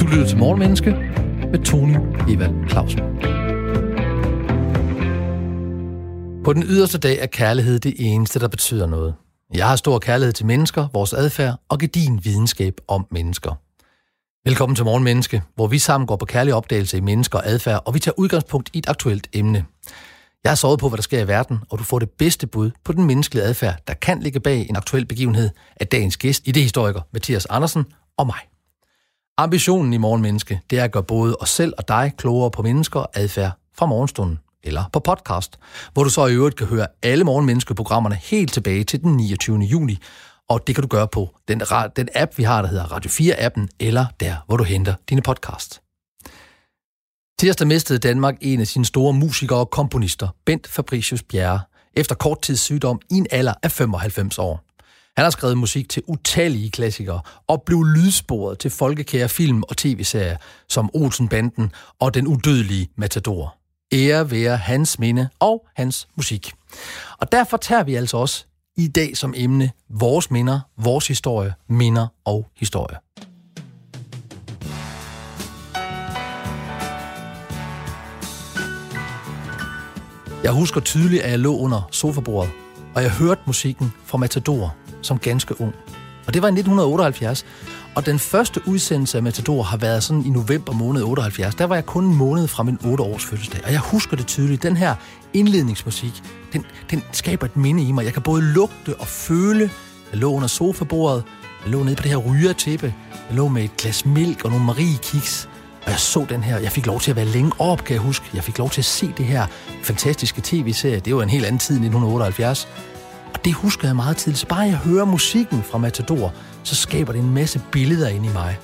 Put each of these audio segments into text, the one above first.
Du lytter til Morgenmenneske med Tony Evald Clausen. På den yderste dag er kærlighed det eneste, der betyder noget. Jeg har stor kærlighed til mennesker, vores adfærd og gedin videnskab om mennesker. Velkommen til Morgenmenneske, hvor vi sammen går på kærlig opdagelse i mennesker og adfærd, og vi tager udgangspunkt i et aktuelt emne. Jeg har sovet på, hvad der sker i verden, og du får det bedste bud på den menneskelige adfærd, der kan ligge bag en aktuel begivenhed af dagens gæst, idehistoriker Mathias Andersen og mig. Ambitionen i Morgenmenneske, det er at gøre både os selv og dig klogere på mennesker og adfærd fra morgenstunden eller på podcast, hvor du så i øvrigt kan høre alle Morgenmenneske-programmerne helt tilbage til den 29. juni, og det kan du gøre på den, den app, vi har, der hedder Radio 4-appen, eller der, hvor du henter dine podcasts. Tirsdag mistede Danmark en af sine store musikere og komponister, Bent Fabricius Bjerre, efter kort tids sygdom i en alder af 95 år. Han har skrevet musik til utallige klassikere og blev lydsporet til folkekære film og tv-serier som Olsenbanden og Den udødelige Matador. Ære være hans minde og hans musik. Og derfor tager vi altså også i dag som emne vores minder, vores historie, minder og historie. Jeg husker tydeligt, at jeg lå under sofabordet, og jeg hørte musikken fra Matador som ganske ung. Og det var i 1978, og den første udsendelse af Matador har været sådan i november måned 78. Der var jeg kun en måned fra min 8 års fødselsdag, og jeg husker det tydeligt. Den her indledningsmusik, den, den skaber et minde i mig. Jeg kan både lugte og føle. Jeg lå under sofabordet, jeg lå nede på det her rygertæppe, jeg lå med et glas mælk og nogle Marie Kiks, og jeg så den her, jeg fik lov til at være længe op, kan jeg huske. Jeg fik lov til at se det her fantastiske tv-serie. Det var en helt anden tid, 1978. Og det husker jeg meget tidligt. Så bare jeg hører musikken fra Matador, så skaber det en masse billeder ind i mig.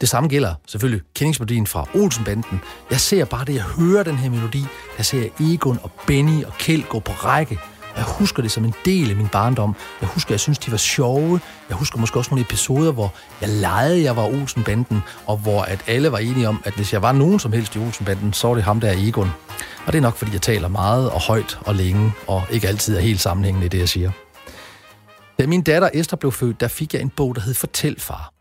Det samme gælder selvfølgelig kendingsmelodien fra Olsenbanden. Jeg ser bare det, jeg hører den her melodi, der ser jeg Egon og Benny og Kjeld gå på række. Jeg husker det som en del af min barndom. Jeg husker, jeg synes, de var sjove. Jeg husker måske også nogle episoder, hvor jeg legede, jeg var Olsenbanden, og hvor at alle var enige om, at hvis jeg var nogen som helst i Olsenbanden, så var det ham der Egon. Og det er nok, fordi jeg taler meget og højt og længe, og ikke altid er helt sammenhængende i det, jeg siger. Da min datter Esther blev født, der fik jeg en bog, der hed Fortæl far.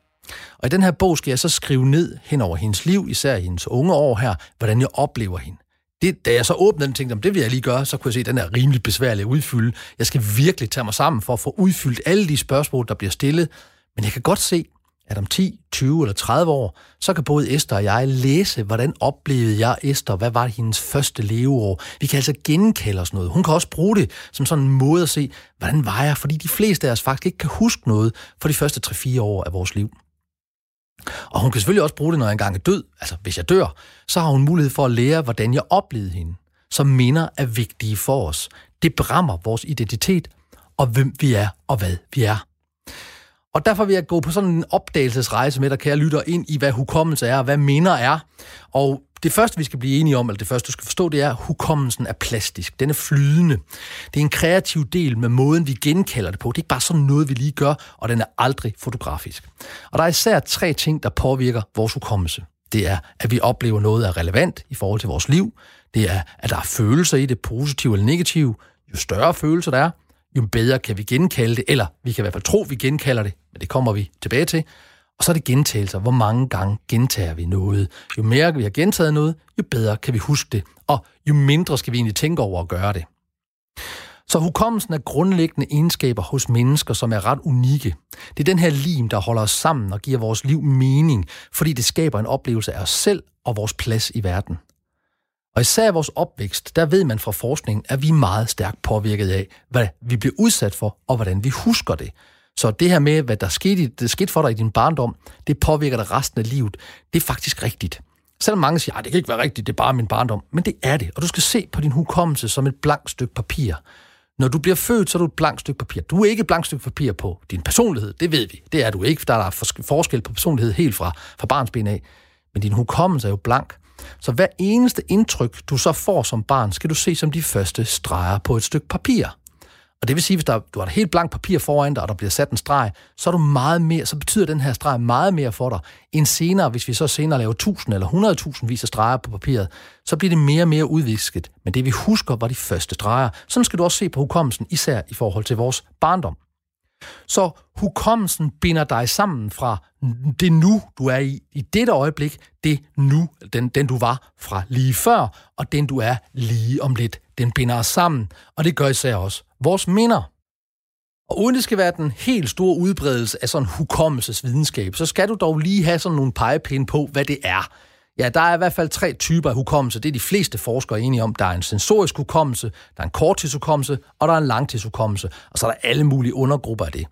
Og i den her bog skal jeg så skrive ned hen over hendes liv, især hendes unge år her, hvordan jeg oplever hende. Det, da jeg så åbnede den, tænkte jeg, det vil jeg lige gøre, så kunne jeg se, at den er rimelig besværlig at udfylde. Jeg skal virkelig tage mig sammen for at få udfyldt alle de spørgsmål, der bliver stillet. Men jeg kan godt se, at om 10, 20 eller 30 år, så kan både Esther og jeg læse, hvordan oplevede jeg Esther, hvad var hendes første leveår. Vi kan altså genkalde os noget. Hun kan også bruge det som sådan en måde at se, hvordan var jeg, fordi de fleste af os faktisk ikke kan huske noget for de første 3-4 år af vores liv. Og hun kan selvfølgelig også bruge det, når jeg engang er død. Altså, hvis jeg dør, så har hun mulighed for at lære, hvordan jeg oplevede hende. Så minder er vigtige for os. Det brammer vores identitet, og hvem vi er, og hvad vi er. Og derfor vil jeg gå på sådan en opdagelsesrejse med dig, kære lytter, ind i, hvad hukommelse er, og hvad minder er. Og det første, vi skal blive enige om, eller det første, du skal forstå, det er, at hukommelsen er plastisk. Den er flydende. Det er en kreativ del med måden, vi genkalder det på. Det er ikke bare sådan noget, vi lige gør, og den er aldrig fotografisk. Og der er især tre ting, der påvirker vores hukommelse. Det er, at vi oplever noget er relevant i forhold til vores liv. Det er, at der er følelser i det, positive eller negative. Jo større følelser der er, jo bedre kan vi genkalde det, eller vi kan i hvert fald tro, vi genkalder det, men det kommer vi tilbage til. Og så er det gentagelser. Hvor mange gange gentager vi noget? Jo mere vi har gentaget noget, jo bedre kan vi huske det, og jo mindre skal vi egentlig tænke over at gøre det. Så hukommelsen er grundlæggende egenskaber hos mennesker, som er ret unikke. Det er den her lim, der holder os sammen og giver vores liv mening, fordi det skaber en oplevelse af os selv og vores plads i verden. Og især vores opvækst, der ved man fra forskningen, at vi er meget stærkt påvirket af, hvad vi bliver udsat for, og hvordan vi husker det. Så det her med, hvad der skete, det skete for dig i din barndom, det påvirker dig resten af livet. Det er faktisk rigtigt. Selvom mange siger, at det kan ikke være rigtigt, det er bare min barndom. Men det er det, og du skal se på din hukommelse som et blankt stykke papir. Når du bliver født, så er du et blankt stykke papir. Du er ikke et blankt stykke papir på din personlighed, det ved vi. Det er du ikke, for der er forskel på personlighed helt fra, fra barnsben af. Men din hukommelse er jo blank. Så hver eneste indtryk, du så får som barn, skal du se som de første streger på et stykke papir. Og det vil sige, hvis der, du har et helt blankt papir foran dig, og der bliver sat en streg, så er du meget mere, så betyder den her streg meget mere for dig, end senere, hvis vi så senere laver 1000 eller 100.000 vis af streger på papiret, så bliver det mere og mere udvisket. Men det vi husker var de første streger. Sådan skal du også se på hukommelsen, især i forhold til vores barndom. Så hukommelsen binder dig sammen fra det nu, du er i, i dette øjeblik, det nu, den, den du var fra lige før, og den du er lige om lidt. Den binder os sammen, og det gør især også vores minder. Og uden det skal være den helt store udbredelse af sådan hukommelsesvidenskab, så skal du dog lige have sådan nogle pegepinde på, hvad det er. Ja, der er i hvert fald tre typer af hukommelse. Det er de fleste forskere enige om. Der er en sensorisk hukommelse, der er en korttidshukommelse, og der er en langtidshukommelse. Og så er der alle mulige undergrupper af det.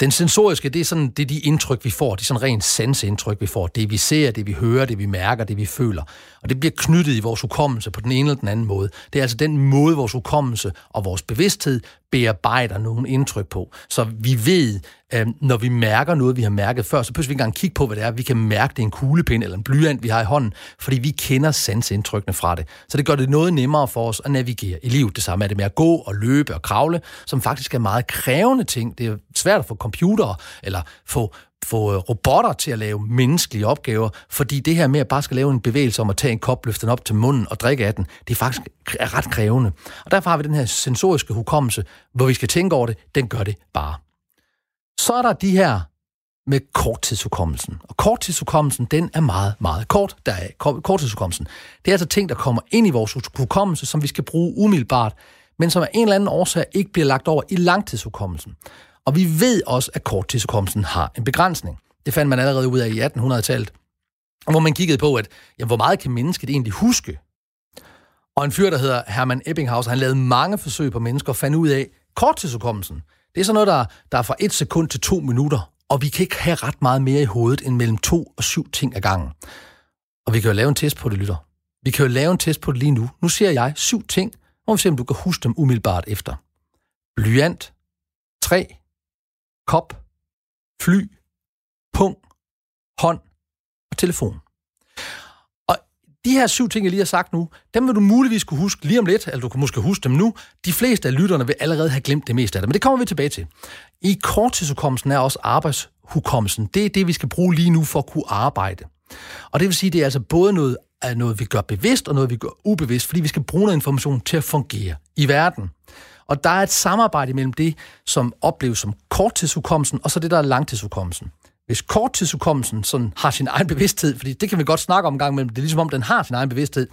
Den sensoriske, det er, sådan, det er de indtryk, vi får. Det er sådan rent sansindtryk, vi får. Det vi ser, det vi hører, det vi mærker, det vi føler. Og det bliver knyttet i vores hukommelse på den ene eller den anden måde. Det er altså den måde, vores hukommelse og vores bevidsthed bearbejder nogle indtryk på. Så vi ved, øh, når vi mærker noget, vi har mærket før, så pludselig vi ikke engang kigge på, hvad det er. Vi kan mærke, det er en kuglepind eller en blyant, vi har i hånden, fordi vi kender sansindtrykkene fra det. Så det gør det noget nemmere for os at navigere i livet. Det samme er det med at gå og løbe og kravle, som faktisk er meget krævende ting. Det er svært at få computere eller få få øh, robotter til at lave menneskelige opgaver, fordi det her med at bare skal lave en bevægelse om at tage en kop, løfte den op til munden og drikke af den, det er faktisk er ret krævende. Og derfor har vi den her sensoriske hukommelse, hvor vi skal tænke over det, den gør det bare. Så er der de her med korttidshukommelsen. Og korttidshukommelsen, den er meget, meget kort. Der er korttidshukommelsen. Det er altså ting, der kommer ind i vores hukommelse, som vi skal bruge umiddelbart, men som af en eller anden årsag ikke bliver lagt over i langtidshukommelsen. Og vi ved også, at korttidshukommelsen har en begrænsning. Det fandt man allerede ud af i 1800-tallet, hvor man kiggede på, at jamen, hvor meget kan mennesket egentlig huske? Og en fyr, der hedder Hermann Ebbinghaus, han lavede mange forsøg på mennesker og fandt ud af, korttidshukommelsen, det er sådan noget, der, der er fra et sekund til to minutter, og vi kan ikke have ret meget mere i hovedet end mellem to og syv ting ad gangen. Og vi kan jo lave en test på det, lytter. Vi kan jo lave en test på det lige nu. Nu ser jeg syv ting, og vi se, om du kan huske dem umiddelbart efter. Blyant, træ, kop, fly, pung, hånd og telefon. Og de her syv ting, jeg lige har sagt nu, dem vil du muligvis kunne huske lige om lidt, eller du kan måske huske dem nu. De fleste af lytterne vil allerede have glemt det meste af det, men det kommer vi tilbage til. I korttidshukommelsen er også arbejdshukommelsen. Det er det, vi skal bruge lige nu for at kunne arbejde. Og det vil sige, det er altså både noget, øh, noget vi gør bevidst, og noget, vi gør ubevidst, fordi vi skal bruge noget information til at fungere i verden. Og der er et samarbejde mellem det, som opleves som korttidshukommelsen, og så det, der er langtidshukommelsen. Hvis korttidshukommelsen sådan har sin egen bevidsthed, fordi det kan vi godt snakke om en gang imellem, det er ligesom om, den har sin egen bevidsthed,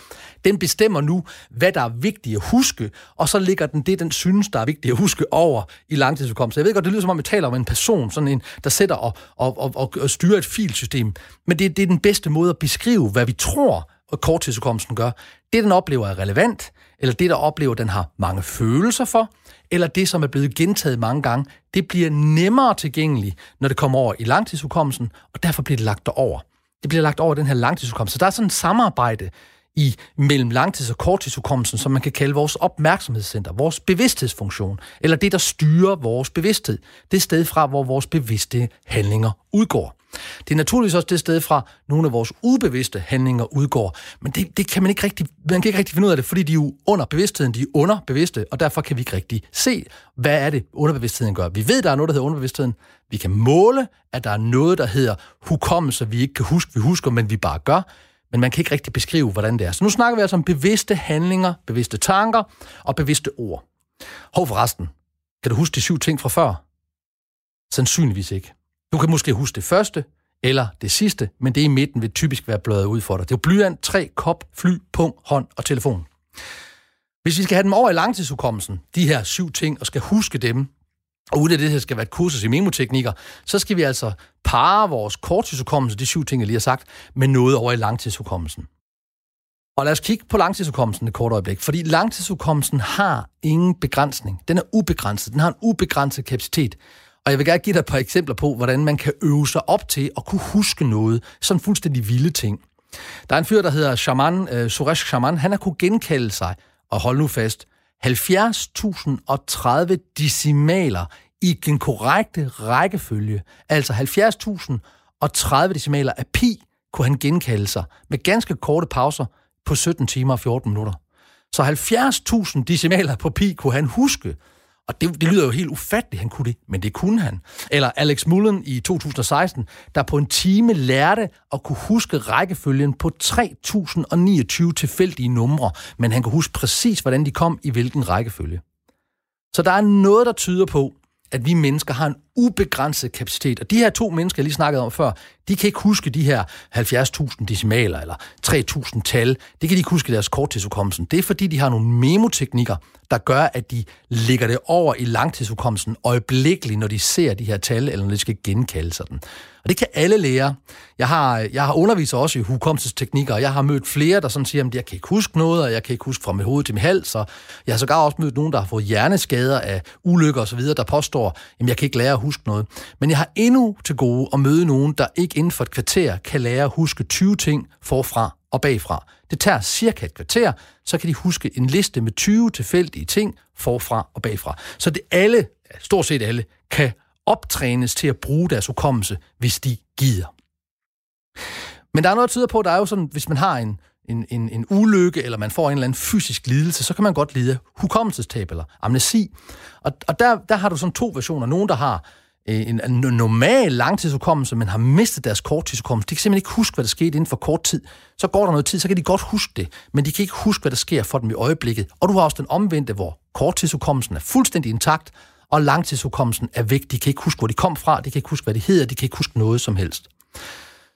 den bestemmer nu, hvad der er vigtigt at huske, og så ligger den det, den synes, der er vigtigt at huske over i langtidshukommelsen. Jeg ved godt, det lyder som om, vi taler om en person, sådan en, der sætter og, og, og, og, og styrer et filsystem, men det, det er den bedste måde at beskrive, hvad vi tror, at korttidshukommelsen gør. Det, den oplever, er relevant, eller det, der oplever, den har mange følelser for, eller det, som er blevet gentaget mange gange, det bliver nemmere tilgængeligt, når det kommer over i langtidshukommelsen, og derfor bliver det lagt over. Det bliver lagt over den her langtidshukommelse. Så der er sådan et samarbejde i mellem langtids- og korttidshukommelsen, som man kan kalde vores opmærksomhedscenter, vores bevidsthedsfunktion, eller det, der styrer vores bevidsthed. Det sted fra, hvor vores bevidste handlinger udgår. Det er naturligvis også det sted fra, nogle af vores ubevidste handlinger udgår. Men det, det kan man ikke rigtig, man kan ikke rigtig finde ud af det, fordi de er jo under bevidstheden, de er underbevidste, og derfor kan vi ikke rigtig se, hvad er det, underbevidstheden gør. Vi ved, der er noget, der hedder underbevidstheden. Vi kan måle, at der er noget, der hedder hukommelse, vi ikke kan huske, vi husker, men vi bare gør. Men man kan ikke rigtig beskrive, hvordan det er. Så nu snakker vi altså om bevidste handlinger, bevidste tanker og bevidste ord. Hov forresten, kan du huske de syv ting fra før? Sandsynligvis ikke. Du kan måske huske det første eller det sidste, men det i midten vil typisk være blødet ud for dig. Det er blyant, tre, kop, fly, pung, hånd og telefon. Hvis vi skal have dem over i langtidshukommelsen, de her syv ting, og skal huske dem, og uden at det her skal være et kursus i memoteknikker, så skal vi altså pare vores korttidshukommelse, de syv ting, jeg lige har sagt, med noget over i langtidshukommelsen. Og lad os kigge på langtidshukommelsen et kort øjeblik, fordi langtidshukommelsen har ingen begrænsning. Den er ubegrænset. Den har en ubegrænset kapacitet. Og jeg vil gerne give dig et par eksempler på, hvordan man kan øve sig op til at kunne huske noget. Sådan fuldstændig vilde ting. Der er en fyr, der hedder Shaman, øh, Suresh Shaman. Han har kunne genkalde sig, og hold nu fast, 70.030 decimaler i den korrekte rækkefølge. Altså 70.030 decimaler af pi kunne han genkalde sig med ganske korte pauser på 17 timer og 14 minutter. Så 70.000 decimaler på pi kunne han huske, og det, det lyder jo helt ufatteligt, han kunne det, men det kunne han. Eller Alex Mullen i 2016, der på en time lærte at kunne huske rækkefølgen på 3029 tilfældige numre, men han kunne huske præcis, hvordan de kom i hvilken rækkefølge. Så der er noget, der tyder på, at vi mennesker har en ubegrænset kapacitet. Og de her to mennesker, jeg lige snakkede om før, de kan ikke huske de her 70.000 decimaler eller 3.000 tal. Det kan de ikke huske i deres korttidsudkommelsen. Det er fordi, de har nogle memoteknikker, der gør, at de ligger det over i langtidshukommelsen øjeblikkeligt, når de ser de her tal, eller når de skal genkalde sig den. Og det kan alle lære. Jeg har, jeg har undervist også i hukommelsesteknikker, og jeg har mødt flere, der sådan siger, at jeg kan ikke huske noget, og jeg kan ikke huske fra mit hoved til min hals, og jeg har sågar også mødt nogen, der har fået hjerneskader af ulykker osv., der påstår, at jeg kan ikke lære at huske noget. Men jeg har endnu til gode at møde nogen, der ikke inden for et kvarter kan lære at huske 20 ting forfra og bagfra. Det tager cirka et kvarter, så kan de huske en liste med 20 tilfældige ting forfra og bagfra. Så det alle, stort set alle, kan optrænes til at bruge deres hukommelse, hvis de gider. Men der er noget, der tyder på, at der er jo sådan, hvis man har en, en, en, en ulykke, eller man får en eller anden fysisk lidelse, så kan man godt lide hukommelsestab eller amnesi. Og, og der, der har du sådan to versioner. Nogen, der har Øh, en, en normal langtidshukommelse, men har mistet deres korttidshukommelse. De kan simpelthen ikke huske, hvad der skete inden for kort tid. Så går der noget tid, så kan de godt huske det, men de kan ikke huske, hvad der sker for dem i øjeblikket. Og du har også den omvendte, hvor korttidshukommelsen er fuldstændig intakt, og langtidshukommelsen er væk. De kan ikke huske, hvor de kom fra, de kan ikke huske, hvad de hedder, de kan ikke huske noget som helst.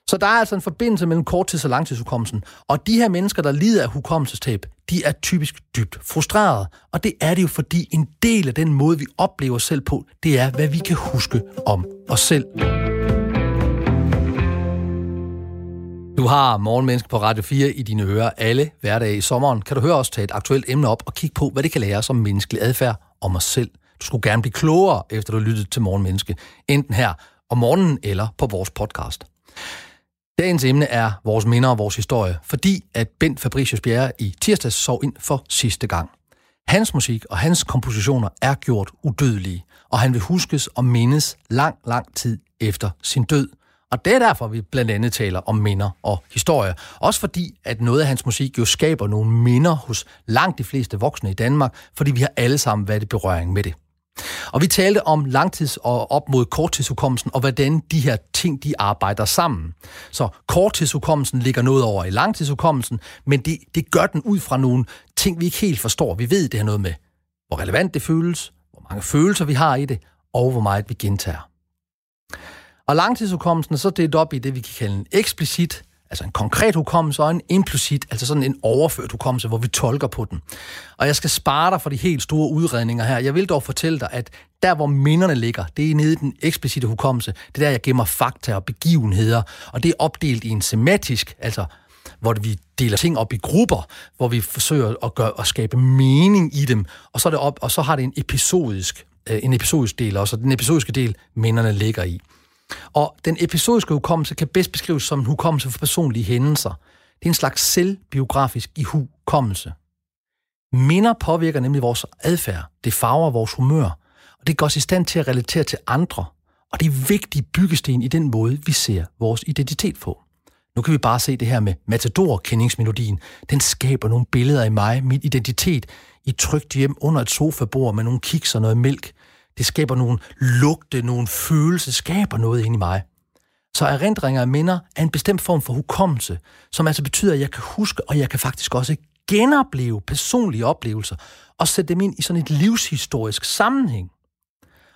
Så der er altså en forbindelse mellem korttids- og langtidshukommelsen. Og de her mennesker, der lider af hukommelsestab, de er typisk dybt frustrerede. Og det er det jo, fordi en del af den måde, vi oplever os selv på, det er, hvad vi kan huske om os selv. Du har Morgenmenneske på Radio 4 i dine ører alle hverdage i sommeren. Kan du høre os tage et aktuelt emne op og kigge på, hvad det kan lære os om menneskelig adfærd om os selv. Du skulle gerne blive klogere, efter du har lyttet til Morgenmenneske, enten her om morgenen eller på vores podcast. Dagens emne er vores minder og vores historie, fordi at Bent Fabricius Bjerre i tirsdags sov ind for sidste gang. Hans musik og hans kompositioner er gjort udødelige, og han vil huskes og mindes lang, lang tid efter sin død. Og det er derfor, vi blandt andet taler om minder og historie. Også fordi, at noget af hans musik jo skaber nogle minder hos langt de fleste voksne i Danmark, fordi vi har alle sammen været i berøring med det. Og vi talte om langtids- og op mod korttidshukommelsen, og hvordan de her ting, de arbejder sammen. Så korttidshukommelsen ligger noget over i langtidshukommelsen, men det, det gør den ud fra nogle ting, vi ikke helt forstår. Vi ved, det har noget med, hvor relevant det føles, hvor mange følelser vi har i det, og hvor meget vi gentager. Og langtidshukommelsen er så delt op i det, vi kan kalde en eksplicit, altså en konkret hukommelse, og en implicit, altså sådan en overført hukommelse, hvor vi tolker på den. Og jeg skal spare dig for de helt store udredninger her. Jeg vil dog fortælle dig, at der, hvor minderne ligger, det er nede i den eksplicite hukommelse. Det er der, jeg gemmer fakta og begivenheder, og det er opdelt i en sematisk, altså hvor vi deler ting op i grupper, hvor vi forsøger at, gøre, at skabe mening i dem, og så, er det op, og så har det en episodisk, øh, en episodisk del også, og den episodiske del, minderne ligger i. Og den episodiske hukommelse kan bedst beskrives som en hukommelse for personlige hændelser. Det er en slags selvbiografisk i hukommelse. Minder påvirker nemlig vores adfærd. Det farver vores humør. Og det gør os i stand til at relatere til andre. Og det er vigtige byggesten i den måde, vi ser vores identitet på. Nu kan vi bare se det her med Matador-kendingsmelodien. Den skaber nogle billeder i mig, min identitet, i trygt hjem under et sofabord med nogle kiks og noget mælk. Det skaber nogle lugte, nogle følelser, skaber noget ind i mig. Så erindringer og minder er en bestemt form for hukommelse, som altså betyder, at jeg kan huske, og jeg kan faktisk også genopleve personlige oplevelser og sætte dem ind i sådan et livshistorisk sammenhæng.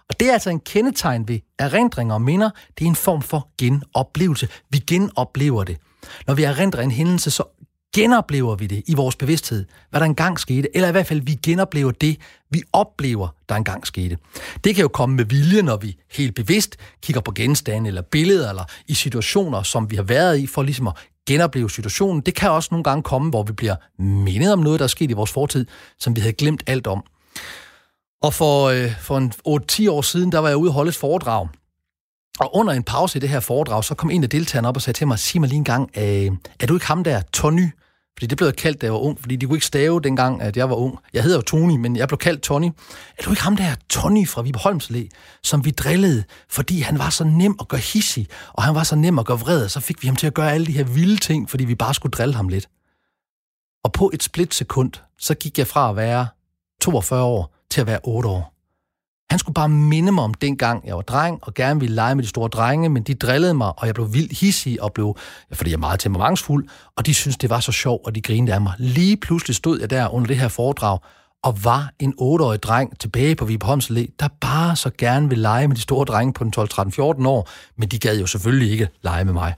Og det er altså en kendetegn ved erindringer og minder. Det er en form for genoplevelse. Vi genoplever det. Når vi erindrer en hændelse, så genoplever vi det i vores bevidsthed, hvad der engang skete, eller i hvert fald vi genoplever det, vi oplever, der engang skete. Det kan jo komme med vilje, når vi helt bevidst kigger på genstande eller billeder, eller i situationer, som vi har været i, for ligesom at genopleve situationen. Det kan også nogle gange komme, hvor vi bliver mindet om noget, der er sket i vores fortid, som vi havde glemt alt om. Og for, øh, for en 8-10 år siden, der var jeg ude og holde et foredrag. Og under en pause i det her foredrag, så kom en af deltagerne op og sagde til mig, sig mig lige en gang, øh, er du ikke ham der, Tony? Fordi det blev jeg kaldt, da jeg var ung, fordi de kunne ikke stave dengang, at jeg var ung. Jeg hedder jo Tony, men jeg blev kaldt Tony. Er du ikke ham der, Tony fra Viborg som vi drillede, fordi han var så nem at gøre hissig, og han var så nem at gøre vred, så fik vi ham til at gøre alle de her vilde ting, fordi vi bare skulle drille ham lidt. Og på et splitsekund, så gik jeg fra at være 42 år til at være 8 år. Han skulle bare minde mig om dengang, jeg var dreng, og gerne ville lege med de store drenge, men de drillede mig, og jeg blev vildt hissig, og blev, fordi jeg er meget temperamentsfuld, og de syntes, det var så sjovt, og de grinede af mig. Lige pludselig stod jeg der under det her foredrag, og var en 8-årig dreng tilbage på Viborg der bare så gerne ville lege med de store drenge på den 12, 13, 14 år, men de gad jo selvfølgelig ikke lege med mig.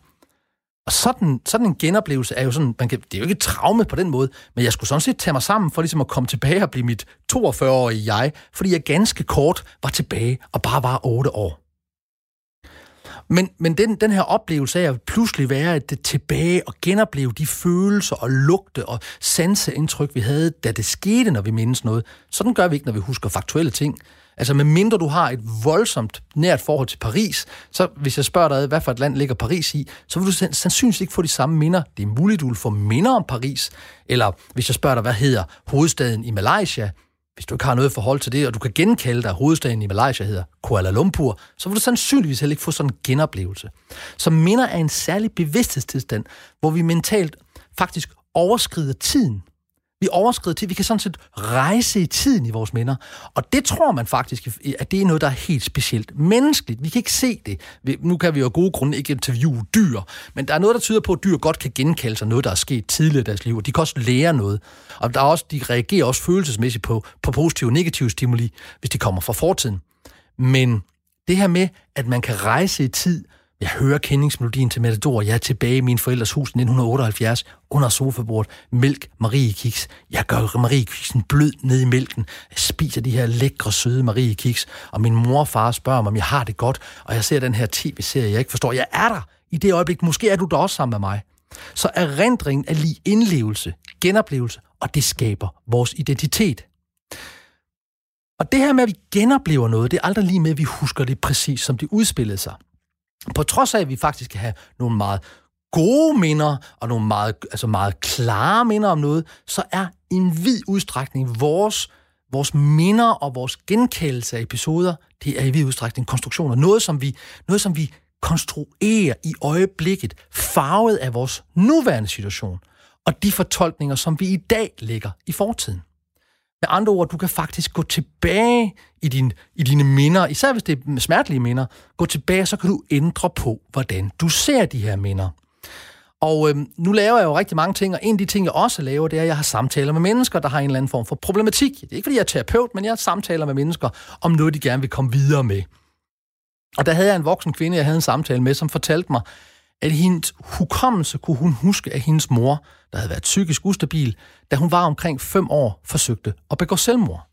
Og sådan, sådan en genoplevelse er jo sådan, man kan, det er jo ikke et traume på den måde, men jeg skulle sådan set tage mig sammen for ligesom at komme tilbage og blive mit 42-årige jeg, fordi jeg ganske kort var tilbage og bare var 8 år. Men, men den, den her oplevelse af at pludselig være at det tilbage og genopleve de følelser og lugte og sanseindtryk, vi havde, da det skete, når vi mindes noget, sådan gør vi ikke, når vi husker faktuelle ting. Altså, medmindre du har et voldsomt nært forhold til Paris, så hvis jeg spørger dig, hvad for et land ligger Paris i, så vil du sandsynligvis ikke få de samme minder. Det er muligt, du vil få minder om Paris. Eller hvis jeg spørger dig, hvad hedder hovedstaden i Malaysia, hvis du ikke har noget forhold til det, og du kan genkalde dig, at hovedstaden i Malaysia hedder Kuala Lumpur, så vil du sandsynligvis heller ikke få sådan en genoplevelse. Så minder er en særlig bevidsthedstilstand, hvor vi mentalt faktisk overskrider tiden. Vi overskrider tid. Vi kan sådan set rejse i tiden i vores minder. Og det tror man faktisk, at det er noget, der er helt specielt menneskeligt. Vi kan ikke se det. Nu kan vi jo af gode grunde ikke interviewe dyr, men der er noget, der tyder på, at dyr godt kan genkalde sig noget, der er sket tidligere i deres liv, og de kan også lære noget. Og der er også, de reagerer også følelsesmæssigt på, på positive og negative stimuli, hvis de kommer fra fortiden. Men det her med, at man kan rejse i tid, jeg hører kendingsmelodien til Matador. Jeg er tilbage i min forældres hus 1978 under sofabordet. Mælk Marie-kiks. Jeg gør Marie-kiksen blød ned i mælken. Jeg spiser de her lækre, søde Marie-kiks. Og min mor og far spørger mig, om jeg har det godt. Og jeg ser den her tv-serie, jeg ikke forstår. Jeg er der i det øjeblik. Måske er du der også sammen med mig. Så erindringen er lige indlevelse, genoplevelse, og det skaber vores identitet. Og det her med, at vi genoplever noget, det er aldrig lige med, at vi husker det præcis, som det udspillede sig på trods af, at vi faktisk kan have nogle meget gode minder og nogle meget, altså meget klare minder om noget, så er i en vid udstrækning vores, vores minder og vores genkaldelse af episoder, det er i vid udstrækning konstruktioner. Noget, som vi, noget, som vi konstruerer i øjeblikket, farvet af vores nuværende situation, og de fortolkninger, som vi i dag lægger i fortiden. Med andre ord, du kan faktisk gå tilbage i, din, i dine minder, især hvis det er smertelige minder, gå tilbage, så kan du ændre på, hvordan du ser de her minder. Og øh, nu laver jeg jo rigtig mange ting, og en af de ting, jeg også laver, det er, at jeg har samtaler med mennesker, der har en eller anden form for problematik. Det er ikke, fordi jeg er terapeut, men jeg samtaler med mennesker om noget, de gerne vil komme videre med. Og der havde jeg en voksen kvinde, jeg havde en samtale med, som fortalte mig, at hendes hukommelse kunne hun huske, at hendes mor, der havde været psykisk ustabil, da hun var omkring fem år, forsøgte at begå selvmord.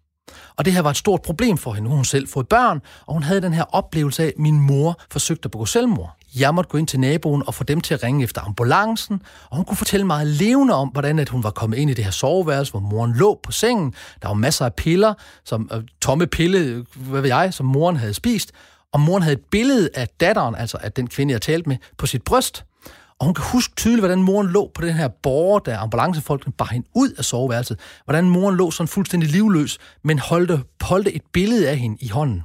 Og det her var et stort problem for hende. Hun selv fået børn, og hun havde den her oplevelse af, at min mor forsøgte at begå selvmord. Jeg måtte gå ind til naboen og få dem til at ringe efter ambulancen, og hun kunne fortælle meget levende om, hvordan at hun var kommet ind i det her soveværelse, hvor moren lå på sengen. Der var masser af piller, som øh, tomme pille, hvad ved jeg, som moren havde spist, og moren havde et billede af datteren, altså af den kvinde, jeg talte med, på sit bryst. Og hun kan huske tydeligt, hvordan moren lå på den her borger, da ambulancefolkene bar hende ud af soveværelset. Hvordan moren lå sådan fuldstændig livløs, men holdte, holdte et billede af hende i hånden.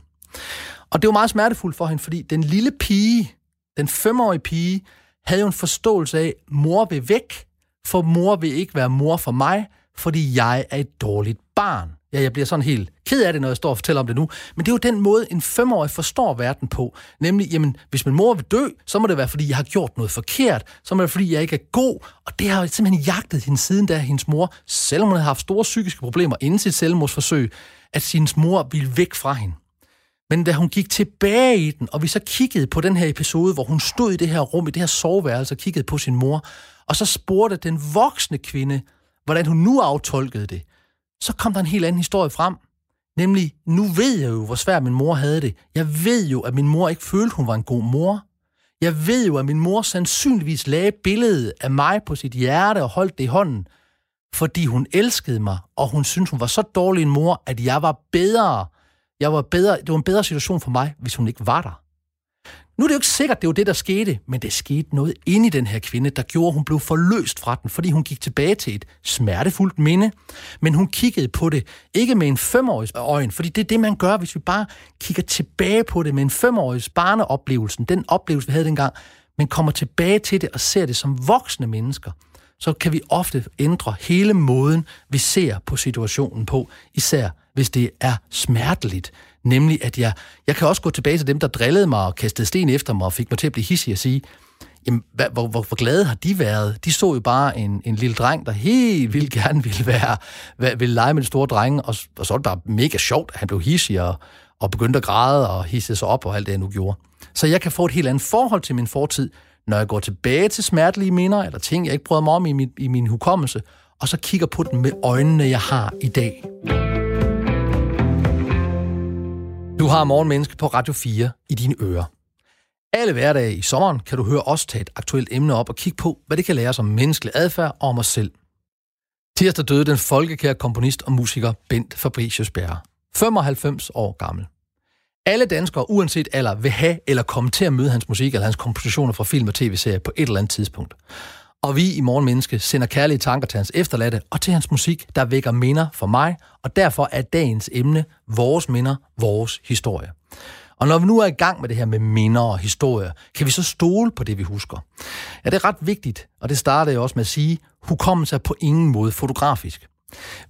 Og det var meget smertefuldt for hende, fordi den lille pige, den femårige pige, havde jo en forståelse af, mor vil væk, for mor vil ikke være mor for mig, fordi jeg er et dårligt barn. Ja, jeg bliver sådan helt ked af det, når jeg står og fortæller om det nu. Men det er jo den måde, en femårig forstår verden på. Nemlig, jamen, hvis min mor vil dø, så må det være, fordi jeg har gjort noget forkert. Så må det være, fordi jeg ikke er god. Og det har simpelthen jagtet hende siden, da hendes mor, selvom hun havde haft store psykiske problemer inden sit selvmordsforsøg, at hendes mor ville væk fra hende. Men da hun gik tilbage i den, og vi så kiggede på den her episode, hvor hun stod i det her rum, i det her soveværelse og kiggede på sin mor, og så spurgte den voksne kvinde, hvordan hun nu aftolkede det, så kom der en helt anden historie frem. Nemlig, nu ved jeg jo, hvor svært min mor havde det. Jeg ved jo, at min mor ikke følte, hun var en god mor. Jeg ved jo, at min mor sandsynligvis lagde billedet af mig på sit hjerte og holdt det i hånden, fordi hun elskede mig, og hun syntes, hun var så dårlig en mor, at jeg var bedre. Jeg var bedre. Det var en bedre situation for mig, hvis hun ikke var der. Nu er det jo ikke sikkert, det var det, der skete, men det skete noget inde i den her kvinde, der gjorde, at hun blev forløst fra den, fordi hun gik tilbage til et smertefuldt minde. Men hun kiggede på det, ikke med en femårig øjne, fordi det er det, man gør, hvis vi bare kigger tilbage på det med en femårig barneoplevelsen, den oplevelse, vi havde dengang, men kommer tilbage til det og ser det som voksne mennesker, så kan vi ofte ændre hele måden, vi ser på situationen på, især hvis det er smerteligt. Nemlig, at jeg, jeg kan også gå tilbage til dem, der drillede mig og kastede sten efter mig og fik mig til at blive hissig og sige, jamen, hvad, hvor, hvor, hvor glade har de været? De så jo bare en, en lille dreng, der helt vildt gerne ville være, ville lege med den store dreng, og, og så var det bare mega sjovt, at han blev hissig og, og begyndte at græde og hisse sig op og alt det, han nu gjorde. Så jeg kan få et helt andet forhold til min fortid, når jeg går tilbage til smertelige minder, eller ting, jeg ikke brød mig om i min, i min hukommelse, og så kigger på dem med øjnene, jeg har i dag. Du har Morgenmenneske på Radio 4 i dine ører. Alle hverdage i sommeren kan du høre os tage et aktuelt emne op og kigge på, hvad det kan lære os om menneskelig adfærd og om os selv. Tirsdag døde den folkekære komponist og musiker Bent Fabricius Bjerre. 95 år gammel. Alle danskere, uanset alder, vil have eller komme til at møde hans musik eller hans kompositioner fra film og tv-serier på et eller andet tidspunkt. Og vi i Morgenmenneske sender kærlige tanker til hans efterladte og til hans musik, der vækker minder for mig, og derfor er dagens emne vores minder, vores historie. Og når vi nu er i gang med det her med minder og historier, kan vi så stole på det, vi husker? Ja, det er ret vigtigt, og det starter jeg også med at sige, hukommelse er på ingen måde fotografisk.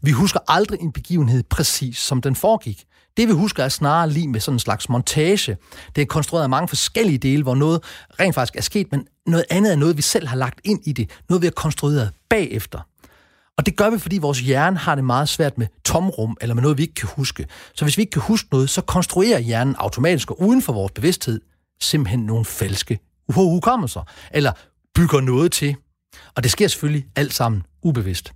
Vi husker aldrig en begivenhed præcis, som den foregik. Det vi husker er snarere lige med sådan en slags montage. Det er konstrueret af mange forskellige dele, hvor noget rent faktisk er sket, men noget andet er noget, vi selv har lagt ind i det. Noget, vi har konstrueret bagefter. Og det gør vi, fordi vores hjerne har det meget svært med tomrum, eller med noget, vi ikke kan huske. Så hvis vi ikke kan huske noget, så konstruerer hjernen automatisk og uden for vores bevidsthed simpelthen nogle falske hukommelser, eller bygger noget til. Og det sker selvfølgelig alt sammen ubevidst.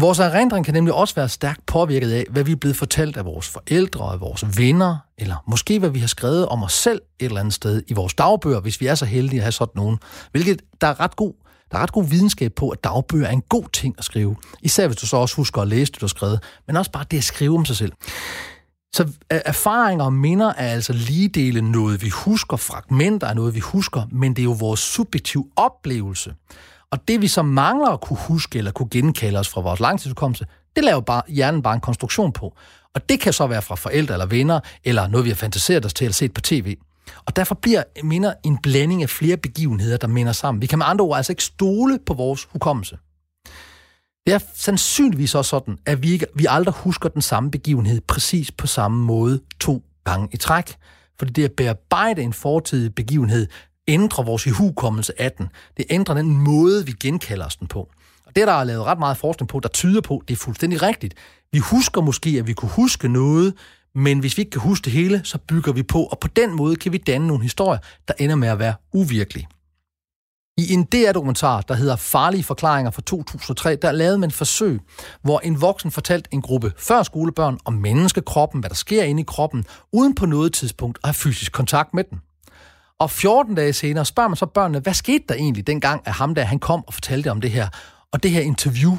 Vores erindring kan nemlig også være stærkt påvirket af, hvad vi er blevet fortalt af vores forældre og vores venner, eller måske hvad vi har skrevet om os selv et eller andet sted i vores dagbøger, hvis vi er så heldige at have sådan nogen. Hvilket der er ret god, der er ret god videnskab på, at dagbøger er en god ting at skrive. Især hvis du så også husker at læse det, du har skrevet, men også bare det at skrive om sig selv. Så erfaringer og minder er altså lige dele noget, vi husker, fragmenter er noget, vi husker, men det er jo vores subjektive oplevelse. Og det vi så mangler at kunne huske eller kunne genkalde os fra vores langtidsudkommelse, det laver bare, hjernen bare en konstruktion på. Og det kan så være fra forældre eller venner, eller noget vi har fantaseret os til eller set på tv. Og derfor bliver minder en blanding af flere begivenheder, der minder sammen. Vi kan med andre ord altså ikke stole på vores hukommelse. Det er sandsynligvis også sådan, at vi, ikke, vi aldrig husker den samme begivenhed præcis på samme måde to gange i træk. Fordi det at bearbejde en fortidig begivenhed ændrer vores ihukommelse af den. Det ændrer den måde, vi genkalder os den på. Og det der er lavet ret meget forskning på, der tyder på, det er fuldstændig rigtigt. Vi husker måske, at vi kunne huske noget, men hvis vi ikke kan huske det hele, så bygger vi på, og på den måde kan vi danne nogle historier, der ender med at være uvirkelige. I en DR-dokumentar, der hedder Farlige Forklaringer fra 2003, der lavede man forsøg, hvor en voksen fortalte en gruppe førskolebørn om menneskekroppen, hvad der sker inde i kroppen, uden på noget tidspunkt at have fysisk kontakt med den. Og 14 dage senere spørger man så børnene, hvad skete der egentlig dengang, at ham der han kom og fortalte om det her, og det her interview.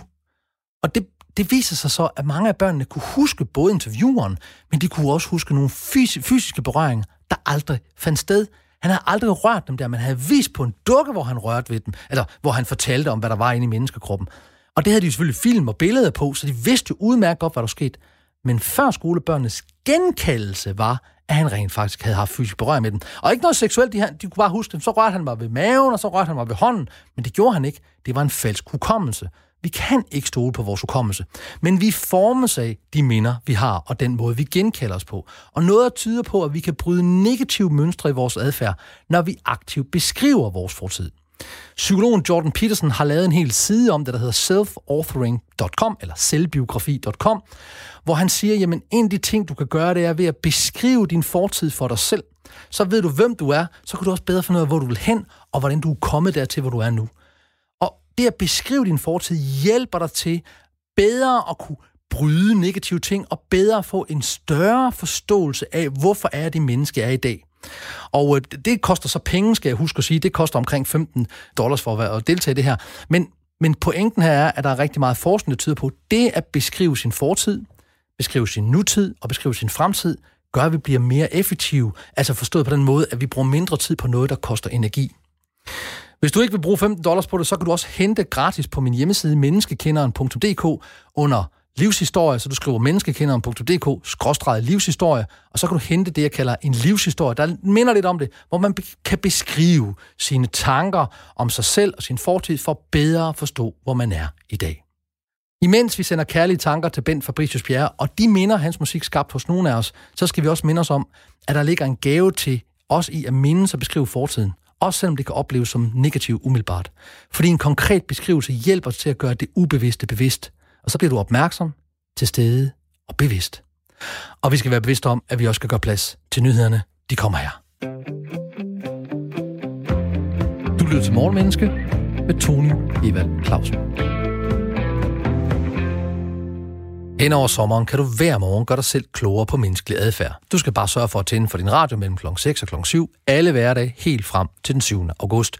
Og det, det viser sig så, at mange af børnene kunne huske både intervieweren, men de kunne også huske nogle fys- fysiske berøringer, der aldrig fandt sted. Han havde aldrig rørt dem der, man havde vist på en dukke, hvor han rørte ved dem, eller hvor han fortalte om, hvad der var inde i menneskekroppen. Og det havde de jo selvfølgelig film og billeder på, så de vidste jo udmærket godt, hvad der skete. Men før skolebørnenes genkaldelse var, at han rent faktisk havde haft fysisk berøring med dem. Og ikke noget seksuelt, de, de kunne bare huske dem. Så rørte han mig ved maven, og så rørte han mig ved hånden. Men det gjorde han ikke. Det var en falsk hukommelse. Vi kan ikke stole på vores hukommelse, men vi formes af de minder, vi har, og den måde, vi genkalder os på. Og noget tyder på, at vi kan bryde negative mønstre i vores adfærd, når vi aktivt beskriver vores fortid. Psykologen Jordan Peterson har lavet en hel side om det, der hedder selfauthoring.com, eller selvbiografi.com, hvor han siger, jamen en af de ting, du kan gøre, det er ved at beskrive din fortid for dig selv. Så ved du, hvem du er, så kan du også bedre finde ud af, hvor du vil hen, og hvordan du er kommet dertil, hvor du er nu. Og det at beskrive din fortid hjælper dig til bedre at kunne bryde negative ting, og bedre få en større forståelse af, hvorfor er det menneske er i dag. Og øh, det koster så penge, skal jeg huske at sige. Det koster omkring 15 dollars for at deltage i det her. Men, men pointen her er, at der er rigtig meget forskning, der tyder på, at det at beskrive sin fortid, beskrive sin nutid og beskrive sin fremtid, gør, at vi bliver mere effektive. Altså forstået på den måde, at vi bruger mindre tid på noget, der koster energi. Hvis du ikke vil bruge 15 dollars på det, så kan du også hente gratis på min hjemmeside menneskekenderen.dk under livshistorie, så du skriver menneskekenderen.dk, livshistorie, og så kan du hente det, jeg kalder en livshistorie, der minder lidt om det, hvor man kan beskrive sine tanker om sig selv og sin fortid for bedre at forstå, hvor man er i dag. Imens vi sender kærlige tanker til Bent Fabricius Bjerre, og de minder hans musik skabt hos nogle af os, så skal vi også minde os om, at der ligger en gave til os i at mindes og beskrive fortiden. også selvom det kan opleves som negativt umiddelbart. Fordi en konkret beskrivelse hjælper til at gøre det ubevidste bevidst, og så bliver du opmærksom, til stede og bevidst. Og vi skal være bevidste om, at vi også skal gøre plads til nyhederne. De kommer her. Du lytter til Morgenmenneske med Tony Evald Clausen. Hen over sommeren kan du hver morgen gøre dig selv klogere på menneskelig adfærd. Du skal bare sørge for at tænde for din radio mellem kl. 6 og kl. 7 alle hverdage helt frem til den 7. august.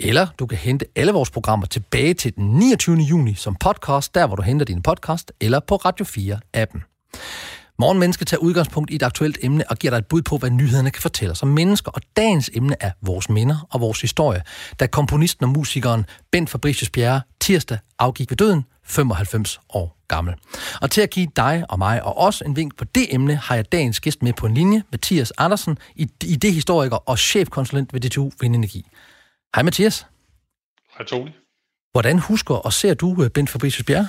Eller du kan hente alle vores programmer tilbage til den 29. juni som podcast, der hvor du henter din podcast, eller på Radio 4-appen. Morgenmenneske tager udgangspunkt i et aktuelt emne og giver dig et bud på, hvad nyhederne kan fortælle os om mennesker. Og dagens emne er vores minder og vores historie, da komponisten og musikeren Bent Fabricius Bjerre tirsdag afgik ved døden, 95 år gammel. Og til at give dig og mig og os en vink på det emne, har jeg dagens gæst med på en linje, Mathias Andersen, idehistoriker og chefkonsulent ved DTU Vindenergi. Hej Mathias. Hej Tony. Hvordan husker og ser du øh, Bent Fabricius Bjerre?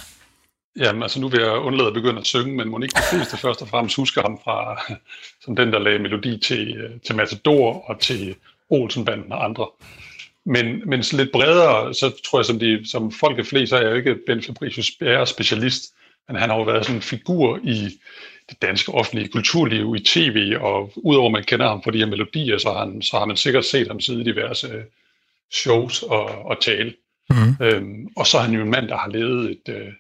Jamen, altså nu vil jeg undlade at begynde at synge, men må ikke de fleste først og fremmest husker ham fra, som den, der lagde melodi til, øh, til Matador og til Olsenbanden og andre. Men, men lidt bredere, så tror jeg, som, de, som folk er flest, så er jeg jo ikke Ben Fabricius Bjerre specialist, men han har jo været sådan en figur i det danske offentlige kulturliv, i tv, og udover at man kender ham for de her melodier, så har, han, så har man sikkert set ham sidde i diverse shows og, og tale. Mm. Øhm, og så er han jo en mand, der har levet et, øh,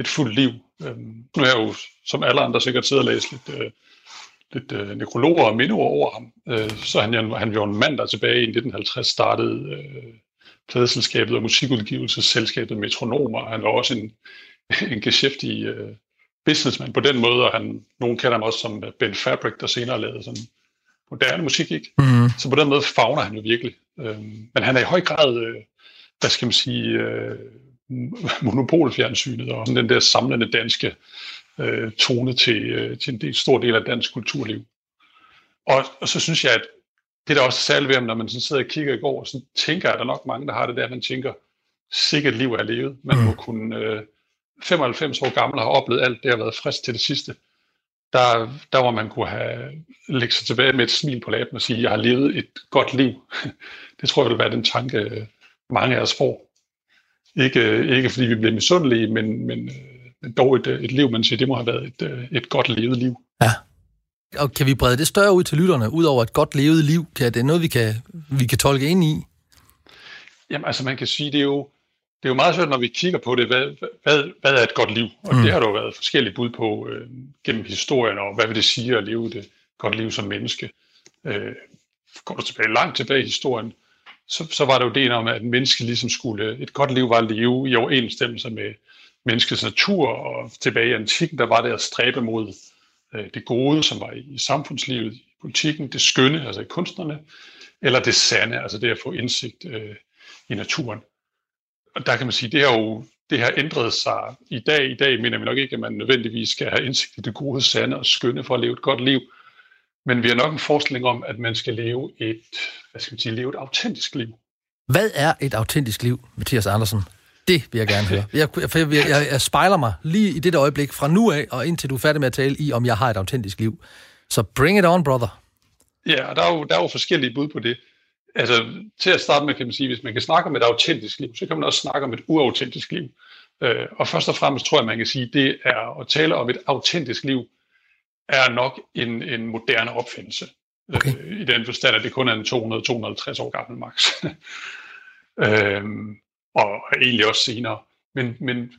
et fuldt liv. Øhm, nu er jeg jo, som alle andre sikkert sidder og læst lidt, øh, lidt øh, nekrologer og mindeord over ham. Øh, så han, han, han var en mand, der tilbage i 1950 startede øh, pladeselskabet og musikudgivelsesselskabet Metronomer. Han var også en, en geschæftig øh, businessman på den måde, og han, nogen kender ham også som Ben Fabric, der senere lavede sådan moderne musik, ikke? Mm. Så på den måde fagner han jo virkelig. Øhm, men han er i høj grad, øh, hvad skal man sige, øh, monopolfjernsynet og den der samlende danske øh, tone til, øh, til en del, stor del af dansk kulturliv. Og, og så synes jeg, at det der også er særligt ved ham, når man sådan sidder og kigger i går, så tænker jeg, at der er nok mange, der har det der, man tænker, sikkert liv er levet. Man mm. må kunne øh, 95 år gammel har oplevet alt, det har været frisk til det sidste. Der, der hvor man kunne have lægge sig tilbage med et smil på læben og sige, jeg har levet et godt liv. Det tror jeg vil være den tanke, mange af os får. Ikke, ikke fordi vi bliver misundelige, men, men, øh, dog et, et liv, man siger, det må have været et, øh, et godt levet liv. Ja. Og kan vi brede det større ud til lytterne, ud over et godt levet liv? Kan det noget, vi kan, vi kan tolke ind i? Jamen altså man kan sige, det er jo, det er jo meget svært, når vi kigger på det, hvad, hvad, hvad er et godt liv? Og mm. det har der jo været forskellige bud på øh, gennem historien, og hvad vil det sige at leve et godt liv som menneske? Øh, går du tilbage langt tilbage i historien, så, så var der jo det om, at en menneske ligesom skulle, et godt liv var at leve i overensstemmelse med menneskets natur, og tilbage i antikken, der var det at stræbe mod øh, det gode, som var i, i samfundslivet, i politikken, det skønne, altså i kunstnerne, eller det sande, altså det at få indsigt øh, i naturen. Og der kan man sige, det har jo det har ændret sig i dag. I dag mener vi nok ikke, at man nødvendigvis skal have indsigt i det gode, sande og skønne for at leve et godt liv. Men vi har nok en forestilling om, at man skal leve et, hvad skal man sige, leve et autentisk liv. Hvad er et autentisk liv, Mathias Andersen? Det vil jeg gerne høre. Jeg, jeg, jeg, spejler mig lige i det øjeblik fra nu af, og indtil du er færdig med at tale i, om jeg har et autentisk liv. Så bring it on, brother. Ja, og der er jo, der er jo forskellige bud på det. Altså, til at starte med kan man sige, hvis man kan snakke om et autentisk liv, så kan man også snakke om et uautentisk liv. Øh, og først og fremmest tror jeg, man kan sige, det er at tale om et autentisk liv, er nok en, en moderne opfindelse. Okay. Øh, I den forstand, at det kun er en 200-250 år gammel max. øhm, og egentlig også senere. Men, men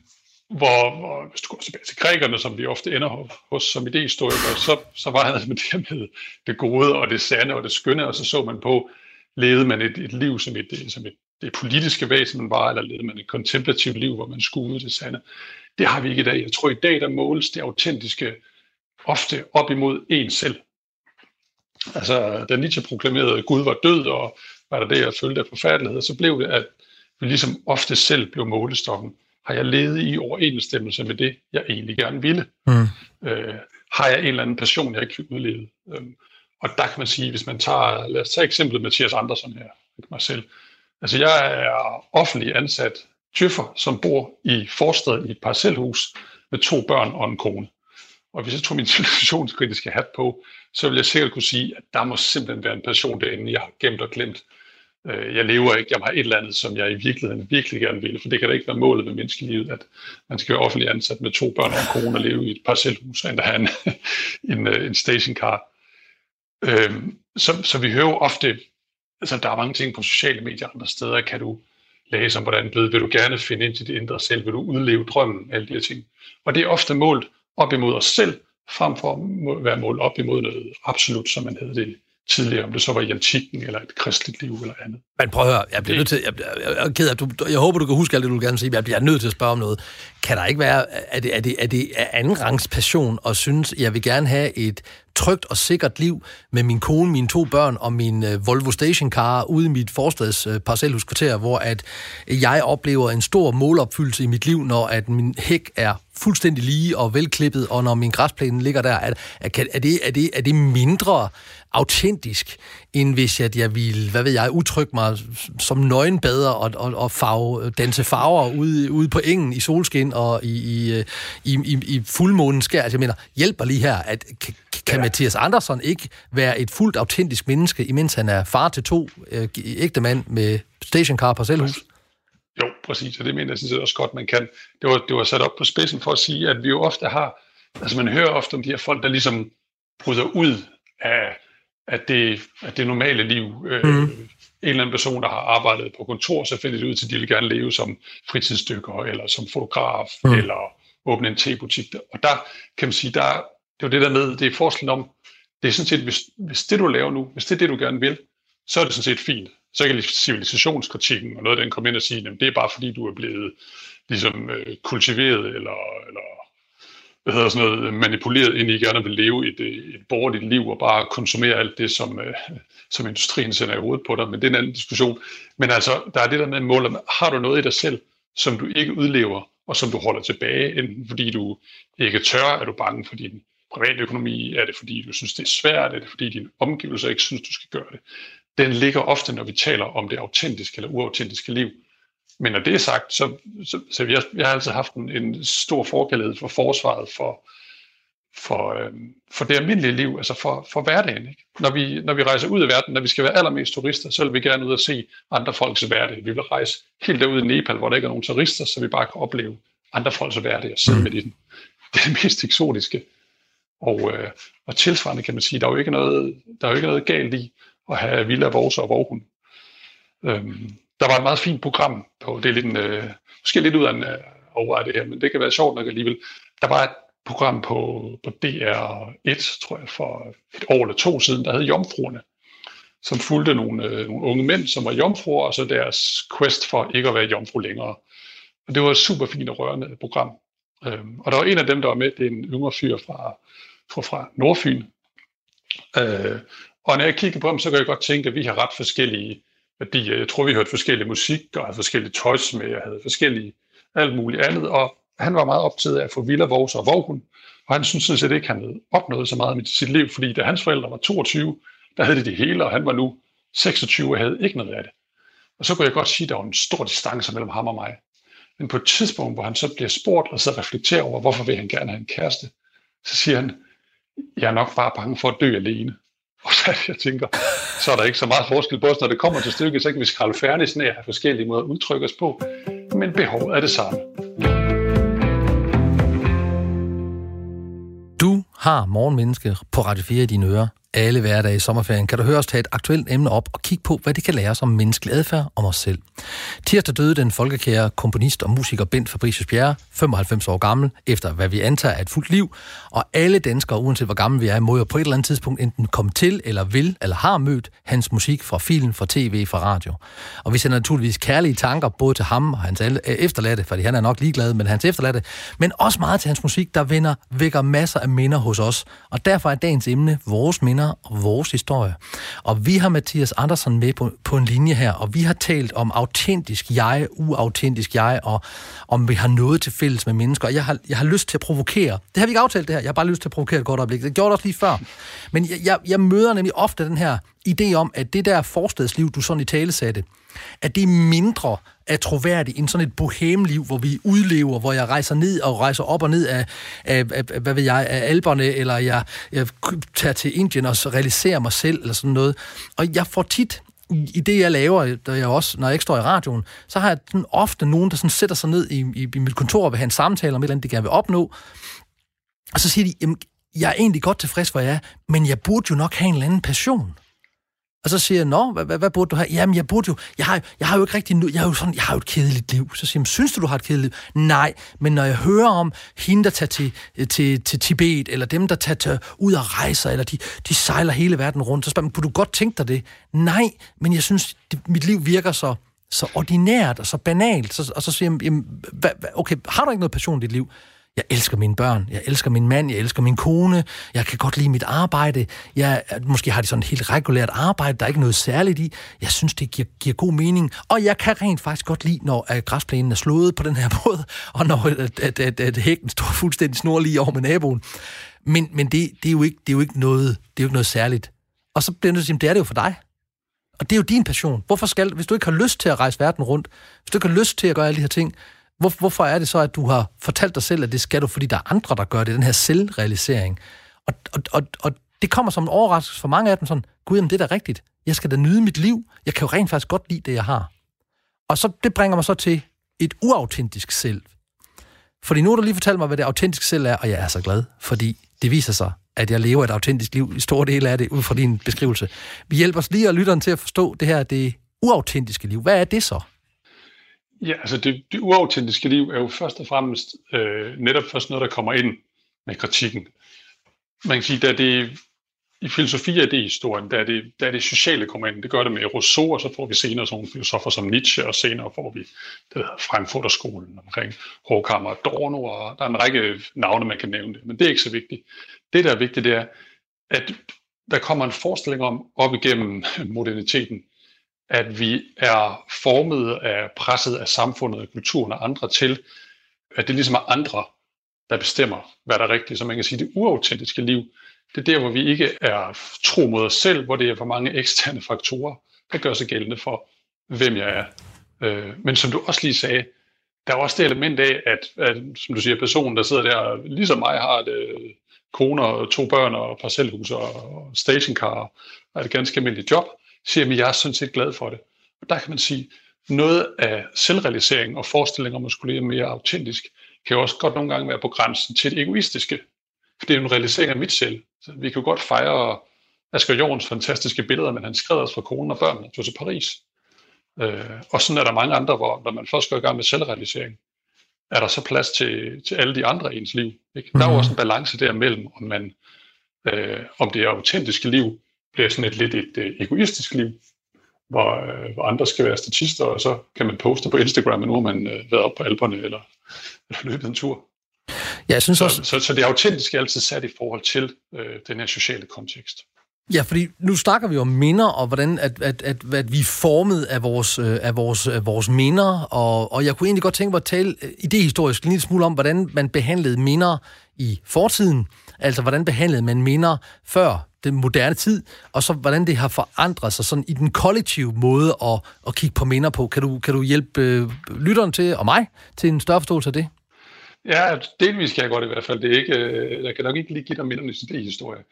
hvor, hvor, hvis du går tilbage til grækerne, som vi ofte ender hos som idehistorikere, så, så var han med det med det gode og det sande og det skønne, og så så man på, levede man et, et liv som et, som et det politiske væsen, man var, eller levede man et kontemplativt liv, hvor man skuede det sande. Det har vi ikke i dag. Jeg tror, i dag der måles det autentiske ofte op imod en selv. Altså, da Nietzsche proklamerede, at Gud var død, og var der det, jeg følte af forfærdelighed, så blev det, at vi ligesom ofte selv blev målestokken. Har jeg levet i overensstemmelse med det, jeg egentlig gerne ville? Mm. Øh, har jeg en eller anden passion, jeg ikke fik udlevet? Øhm, og der kan man sige, hvis man tager, lad os tage eksemplet Mathias Andersen her, ikke mig selv. Altså jeg er offentlig ansat tøffer, som bor i forstad i et parcelhus med to børn og en kone. Og hvis jeg tog min situationskritiske hat på, så vil jeg sikkert kunne sige, at der må simpelthen være en person derinde, jeg har gemt og glemt. Øh, jeg lever ikke, jeg har et eller andet, som jeg i virkeligheden virkelig gerne vil, for det kan da ikke være målet med menneskelivet, at man skal være offentlig ansat med to børn og en kone og leve i et parcelhus, og have en, en, øh, en stationcar. Øhm, så, så vi hører ofte, altså der er mange ting på sociale medier andre steder, kan du læse om, hvordan du vil du gerne finde ind til dit indre selv, vil du udleve drømmen, alle de her ting. Og det er ofte målt op imod os selv, frem for at være målt op imod noget absolut, som man hedder det tidligere, om det så var i antikken eller et kristeligt liv eller andet. Men prøv at høre, jeg bliver nødt til, jeg, jeg, jeg, ked af, du, jeg håber, du kan huske alt det, du vil gerne sige, men jeg bliver nødt til at spørge om noget. Kan der ikke være, er det, er det, er det anden rangs passion og synes, jeg vil gerne have et trygt og sikkert liv med min kone, mine to børn og min uh, Volvo stationcar ude i mit forstads uh, parcelhuskvarter, hvor at jeg oplever en stor målopfyldelse i mit liv, når at min hæk er fuldstændig lige og velklippet, og når min græsplæne ligger der, er, er, er, det, er, det, er det mindre autentisk, end hvis jeg, jeg ville, hvad ved jeg, udtrykke mig som nøgenbader og, og, og farve, danse farver ude, ude på engen i solskin og i, i, i, i, i fuldmånen skær. Altså, jeg mener, hjælper lige her, at kan, kan ja. Mathias Andersson ikke være et fuldt autentisk menneske, imens han er far til to øh, ægte mand med stationcar på selvhus? Jo, præcis, og det mener jeg synes også godt, man kan. Det var, det var sat op på spidsen for at sige, at vi jo ofte har, altså man hører ofte om de her folk, der ligesom bryder ud af at det, at det normale liv. Øh, mm. En eller anden person, der har arbejdet på kontor, så finder det ud til, at de vil gerne leve som fritidsstykker, eller som fotograf, mm. eller åbne en tebutik. Og der kan man sige, der, det er jo det der med, det er forskellen om, det er sådan set, hvis, hvis det du laver nu, hvis det er det du gerne vil, så er det sådan set fint. Så kan civilisationskritikken og noget af den komme ind og sige, at det er bare fordi, du er blevet ligesom, øh, kultiveret eller, eller hvad hedder sådan noget, manipuleret ind i gerne vil leve et, øh, et borgerligt liv og bare konsumere alt det, som, øh, som industrien sender i hovedet på dig. Men det er en anden diskussion. Men altså, der er det der med mål, har du noget i dig selv, som du ikke udlever, og som du holder tilbage, enten fordi du ikke tør, er du bange for din private økonomi, er det fordi du synes, det er svært, er det fordi dine omgivelser ikke synes, du skal gøre det. Den ligger ofte, når vi taler om det autentiske eller uautentiske liv. Men når det er sagt, så, så, så jeg, har, har altid haft en, en stor forkærlighed for forsvaret for, for, øh, for det almindelige liv, altså for, for hverdagen. Ikke? Når, vi, når vi rejser ud i verden, når vi skal være allermest turister, så vil vi gerne ud og se andre folks hverdag. Vi vil rejse helt derud i Nepal, hvor der ikke er nogen turister, så vi bare kan opleve andre folks hverdag og sidde mm. med den. Det er det mest eksotiske. Og, øh, og tilsvarende kan man sige, der er jo ikke noget, der er jo ikke noget galt i at have villa, vores og vorhund. Øhm, der var et meget fint program på, det er lidt en, øh, måske lidt ud af en øh, overvej det her, men det kan være sjovt nok alligevel. Der var et program på, på DR1, tror jeg, for et år eller to siden, der hed Jomfruerne, som fulgte nogle, øh, nogle unge mænd, som var jomfruer, og så deres quest for ikke at være jomfru længere. Og det var et super fint og rørende program. Øhm, og der var en af dem, der var med, det er en yngre fyr fra, fra, fra Nordfyn. Øh, og når jeg kigger på ham, så kan jeg godt tænke, at vi har ret forskellige fordi øh, jeg tror, vi hørte forskellige musik, og havde forskellige tøjs med, og havde forskellige alt muligt andet, og han var meget optaget af at få Villa, Vores og Vorhund, og han synes sådan set ikke, han havde opnået så meget med sit liv, fordi da hans forældre var 22, der havde de det hele, og han var nu 26 og havde ikke noget af det. Og så kunne jeg godt sige, at der var en stor distance mellem ham og mig. Men på et tidspunkt, hvor han så bliver spurgt og så reflekterer over, hvorfor vil han gerne have en kæreste, så siger han, jeg er nok bare bange for at dø alene. Og så jeg tænker, så er der ikke så meget forskel på os, når det kommer til stykket, så kan vi skralde færdig af forskellige måder at udtrykke os på, men behovet er det samme. Du har morgenmenneske på Radio 4 i dine ører alle hverdage i sommerferien kan du høre os tage et aktuelt emne op og kigge på, hvad det kan lære os om menneskelig adfærd om os selv. Tirsdag døde den folkekære komponist og musiker Bent Fabricius Bjerre, 95 år gammel, efter hvad vi antager er et fuldt liv, og alle danskere, uanset hvor gamle vi er, må jo på et eller andet tidspunkt enten komme til, eller vil, eller har mødt hans musik fra film, fra tv, fra radio. Og vi sender naturligvis kærlige tanker både til ham og hans øh, efterladte, fordi han er nok ligeglad med hans efterladte, men også meget til hans musik, der vender, vækker masser af minder hos os. Og derfor er dagens emne vores minder minder og vores historie. Og vi har Mathias Andersen med på, på en linje her, og vi har talt om autentisk jeg, uautentisk jeg, og om vi har noget til fælles med mennesker. Og jeg har, jeg har lyst til at provokere. Det har vi ikke aftalt det her. Jeg har bare lyst til at provokere et godt øjeblik. Det gjorde det også lige før. Men jeg, jeg, jeg møder nemlig ofte den her idé om, at det der forstadsliv, du sådan i tale satte, at det er mindre er troværdigt end sådan et bohemliv, hvor vi udlever, hvor jeg rejser ned og rejser op og ned af, af, af hvad ved jeg, af alberne, eller jeg, jeg tager til Indien og realiserer mig selv, eller sådan noget. Og jeg får tit i det, jeg laver, der jeg også, når jeg ikke står i radioen, så har jeg sådan ofte nogen, der sådan sætter sig ned i, i, i mit kontor og vil have en samtale om et eller andet, de gerne vil opnå. Og så siger de, jamen, jeg er egentlig godt tilfreds, hvor jeg er, men jeg burde jo nok have en eller anden passion. Og så siger jeg, nå, hvad, hvad, hvad burde du have? Jamen, jeg burde jo, jeg har, jeg har jo ikke rigtig, jeg har jo sådan, jeg har jo et kedeligt liv. Så siger jeg, synes du, du har et kedeligt liv? Nej, men når jeg hører om hende, der tager til, øh, til, til Tibet, eller dem, der tager til, ud og rejser, eller de, de sejler hele verden rundt, så spørger man, kunne du godt tænke dig det? Nej, men jeg synes, det, mit liv virker så, så ordinært og så banalt. Så, og så siger jeg, jamen, hvad, okay, har du ikke noget passion i dit liv? Jeg elsker mine børn, jeg elsker min mand, jeg elsker min kone, jeg kan godt lide mit arbejde. Jeg, måske har de sådan et helt regulært arbejde, der er ikke noget særligt i. Jeg synes, det giver, giver god mening. Og jeg kan rent faktisk godt lide, når at græsplænen er slået på den her måde, og når at, at, at, at hækken står fuldstændig snorlig over med naboen. Men, men det, det, er jo ikke, det, er jo ikke noget, det er jo ikke noget særligt. Og så bliver det, det er det jo for dig. Og det er jo din passion. Hvorfor skal, hvis du ikke har lyst til at rejse verden rundt, hvis du ikke har lyst til at gøre alle de her ting, hvor, hvorfor er det så, at du har fortalt dig selv, at det skal du, fordi der er andre, der gør det, den her selvrealisering? Og, og, og, og det kommer som en overraskelse for mange af dem, sådan, gud, jamen, det er da rigtigt. Jeg skal da nyde mit liv. Jeg kan jo rent faktisk godt lide det, jeg har. Og så, det bringer mig så til et uautentisk selv. Fordi nu har du lige fortalt mig, hvad det autentiske selv er, og jeg er så glad, fordi det viser sig, at jeg lever et autentisk liv i stor del af det, ud fra din beskrivelse. Vi hjælper os lige og lytteren til at forstå det her, det uautentiske liv. Hvad er det så? Ja, altså det, det uautentiske liv er jo først og fremmest øh, netop først noget, der kommer ind med kritikken. Man kan sige, at det i filosofi er det historien, der er det, der er det sociale kommer ind. Det gør det med Rousseau, og så får vi senere sådan nogle filosofer som Nietzsche, og senere får vi det hedder Frankfurterskolen omkring Horkheimer og Dorno, og der er en række navne, man kan nævne det, men det er ikke så vigtigt. Det, der er vigtigt, det er, at der kommer en forestilling om op igennem moderniteten, at vi er formet af presset af samfundet og kulturen og andre til, at det ligesom er andre, der bestemmer, hvad der er rigtigt. Så man kan sige, det uautentiske liv, det er der, hvor vi ikke er tro mod os selv, hvor det er for mange eksterne faktorer, der gør sig gældende for, hvem jeg er. Øh, men som du også lige sagde, der er også det element af, at, at som du siger, personen, der sidder der, ligesom mig, har et koner, kone og to børn og parcelhus og stationcar og et ganske almindeligt job, siger, at jeg er sådan set glad for det. Og der kan man sige, noget af selvrealisering og forestilling om at skulle leve mere autentisk, kan jo også godt nogle gange være på grænsen til det egoistiske. For det er jo en realisering af mit selv. Så vi kan jo godt fejre Asger Jorns fantastiske billeder, men han skrev også for konen og børnene tog til Paris. Øh, og sådan er der mange andre, hvor når man først går i gang med selvrealisering, er der så plads til, til alle de andre i ens liv. Ikke? Der er jo mhm. også en balance der mellem, om, man, øh, om det er autentiske liv, bliver sådan et lidt et, et egoistisk liv, hvor, øh, hvor andre skal være statister, og så kan man poste på Instagram, men nu har man øh, været op på alberne eller, eller løbet en tur. Ja, jeg synes så, også... så, så det autentiske er altid sat i forhold til øh, den her sociale kontekst. Ja, fordi nu snakker vi om minder, og hvordan at, at, at, at vi er formet af vores, øh, af vores, af vores minder, og, og jeg kunne egentlig godt tænke mig at tale øh, idehistorisk en lille smule om, hvordan man behandlede minder i fortiden, altså hvordan behandlede man minder før den moderne tid, og så hvordan det har forandret sig sådan i den kollektive måde at, at kigge på minder på. Kan du, kan du hjælpe øh, lytteren til, og mig til en større forståelse af det? Ja, delvis kan jeg godt i hvert fald. Det er ikke, øh, jeg kan nok ikke lige give dig mindernes idéhistorie.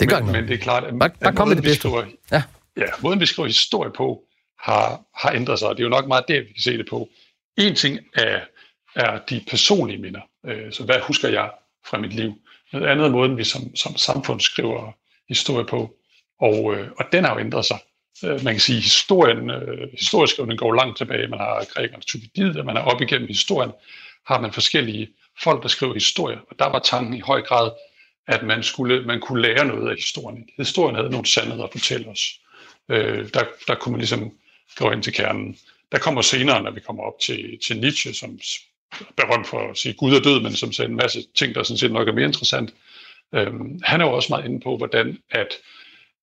Det gør men, men det er klart, at, bare, bare at måden, det bedste. Skriver, ja. ja, måden vi skriver historie på, har, har ændret sig, og det er jo nok meget det, vi kan se det på. En ting er, er de personlige minder. Øh, så hvad husker jeg fra mit liv? Noget andet er måden, vi som, som samfund skriver historie på. Og, øh, og den har jo ændret sig. Øh, man kan sige, at historien, øh, historieskrivningen går langt tilbage. Man har grækerne Thukydides, man er op igennem historien, har man forskellige folk, der skriver historie. Og der var tanken i høj grad, at man, skulle, man kunne lære noget af historien. Historien havde nogle sandheder at fortælle os. Øh, der, der kunne man ligesom gå ind til kernen. Der kommer senere, når vi kommer op til, til Nietzsche, som berømt for at sige Gud er død, men som sagde en masse ting, der sådan set nok er mere interessant. Øhm, han er jo også meget inde på, hvordan at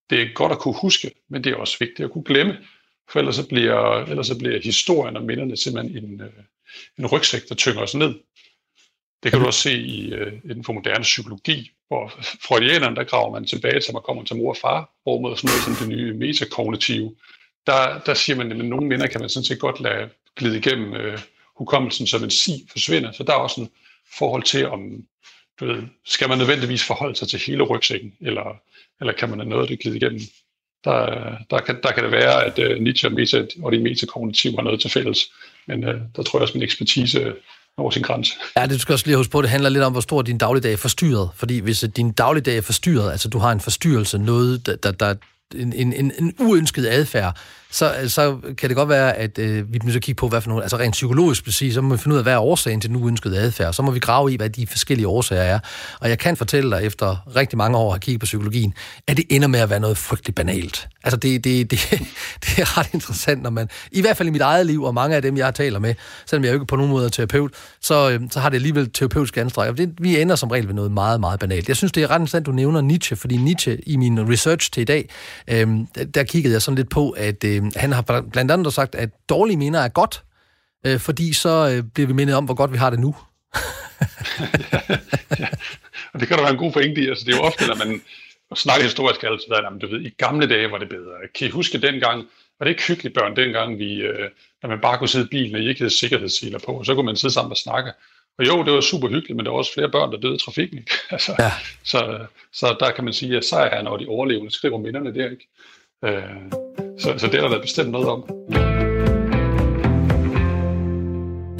det er godt at kunne huske, men det er også vigtigt at kunne glemme. For ellers så bliver, ellers så bliver historien og minderne simpelthen en, øh, en rygsæk, der tynger os ned. Det kan du også se i, uh, inden for moderne psykologi, hvor freudianerne, der graver man tilbage til, man kommer til mor og far, hvor sådan noget som det nye metakognitive, der, der siger man, at nogle minder kan man sådan set godt lade glide igennem uh, hukommelsen, som en si forsvinder. Så der er også en forhold til, om du ved, skal man nødvendigvis forholde sig til hele rygsækken, eller, eller kan man have noget, det glide igennem? der, der, kan, der kan det være, at uh, Nietzsche og, meta, og de metakognitive har noget til fælles. Men uh, der tror jeg også, min ekspertise over sin grænse. Ja, det du skal også lige huske på, det handler lidt om, hvor stor din dagligdag er forstyrret. Fordi hvis øh, din dagligdag er forstyrret, altså du har en forstyrrelse, noget, der, der, en, en, en uønsket adfærd, så, så kan det godt være, at øh, vi må at kigge på, hvad for nogle, altså rent psykologisk præcis, så må vi finde ud af, hvad er årsagen til den uønskede adfærd. Så må vi grave i, hvad de forskellige årsager er. Og jeg kan fortælle dig, efter rigtig mange år at kigge på psykologien, at det ender med at være noget frygteligt banalt. Altså det, det, det, det er ret interessant, når man, i hvert fald i mit eget liv, og mange af dem, jeg taler med, selvom jeg jo ikke på nogen måde er terapeut, så, øh, så har det alligevel terapeutisk anstræk. Det, vi ender som regel ved noget meget, meget banalt. Jeg synes, det er ret interessant, du nævner Nietzsche, fordi Nietzsche i min research til i dag, øh, der kiggede jeg sådan lidt på, at øh, han har blandt andet sagt, at dårlige minder er godt, øh, fordi så øh, bliver vi mindet om, hvor godt vi har det nu. ja, ja. Og det kan der være en god pointe i. Altså, det er jo ofte, når man snakker historisk altid, at du ved, i gamle dage var det bedre. Kan I huske dengang, var det ikke hyggeligt børn dengang, vi, øh, når man bare kunne sidde i bilen, og I ikke havde sikkerhedsseler på, så kunne man sidde sammen og snakke. Og jo, det var super hyggeligt, men der var også flere børn, der døde i trafikken. Ikke? altså, ja. så, så der kan man sige, at sejr er, når de overlevende skriver minderne der. Ikke? Øh, så, så det er der bestemt noget om.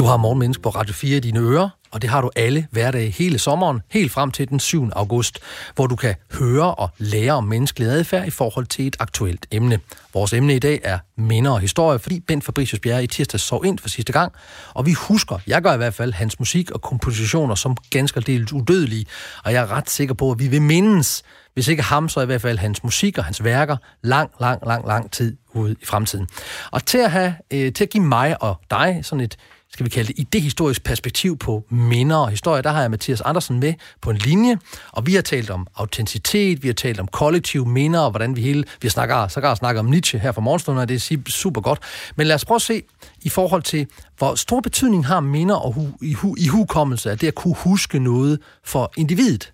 Du har Morgenmenneske på Radio 4 i dine ører, og det har du alle hverdage hele sommeren, helt frem til den 7. august, hvor du kan høre og lære om menneskelig adfærd i forhold til et aktuelt emne. Vores emne i dag er minder og historie, fordi Bent Fabricius Bjerre i tirsdag sov ind for sidste gang, og vi husker, jeg gør i hvert fald, hans musik og kompositioner som ganske delt udødelige, og jeg er ret sikker på, at vi vil mindes hvis ikke ham, så i hvert fald hans musik og hans værker lang, lang, lang, lang tid ude i fremtiden. Og til at, have, øh, til at give mig og dig sådan et skal vi kalde det, idehistorisk perspektiv på minder og historie, der har jeg Mathias Andersen med på en linje, og vi har talt om autenticitet, vi har talt om kollektive minder, og hvordan vi hele, vi snakker, så snakker om Nietzsche her fra morgenstunden, og det er super godt. Men lad os prøve at se i forhold til, hvor stor betydning har minder og hu, i, hu, i hukommelse, at det at kunne huske noget for individet.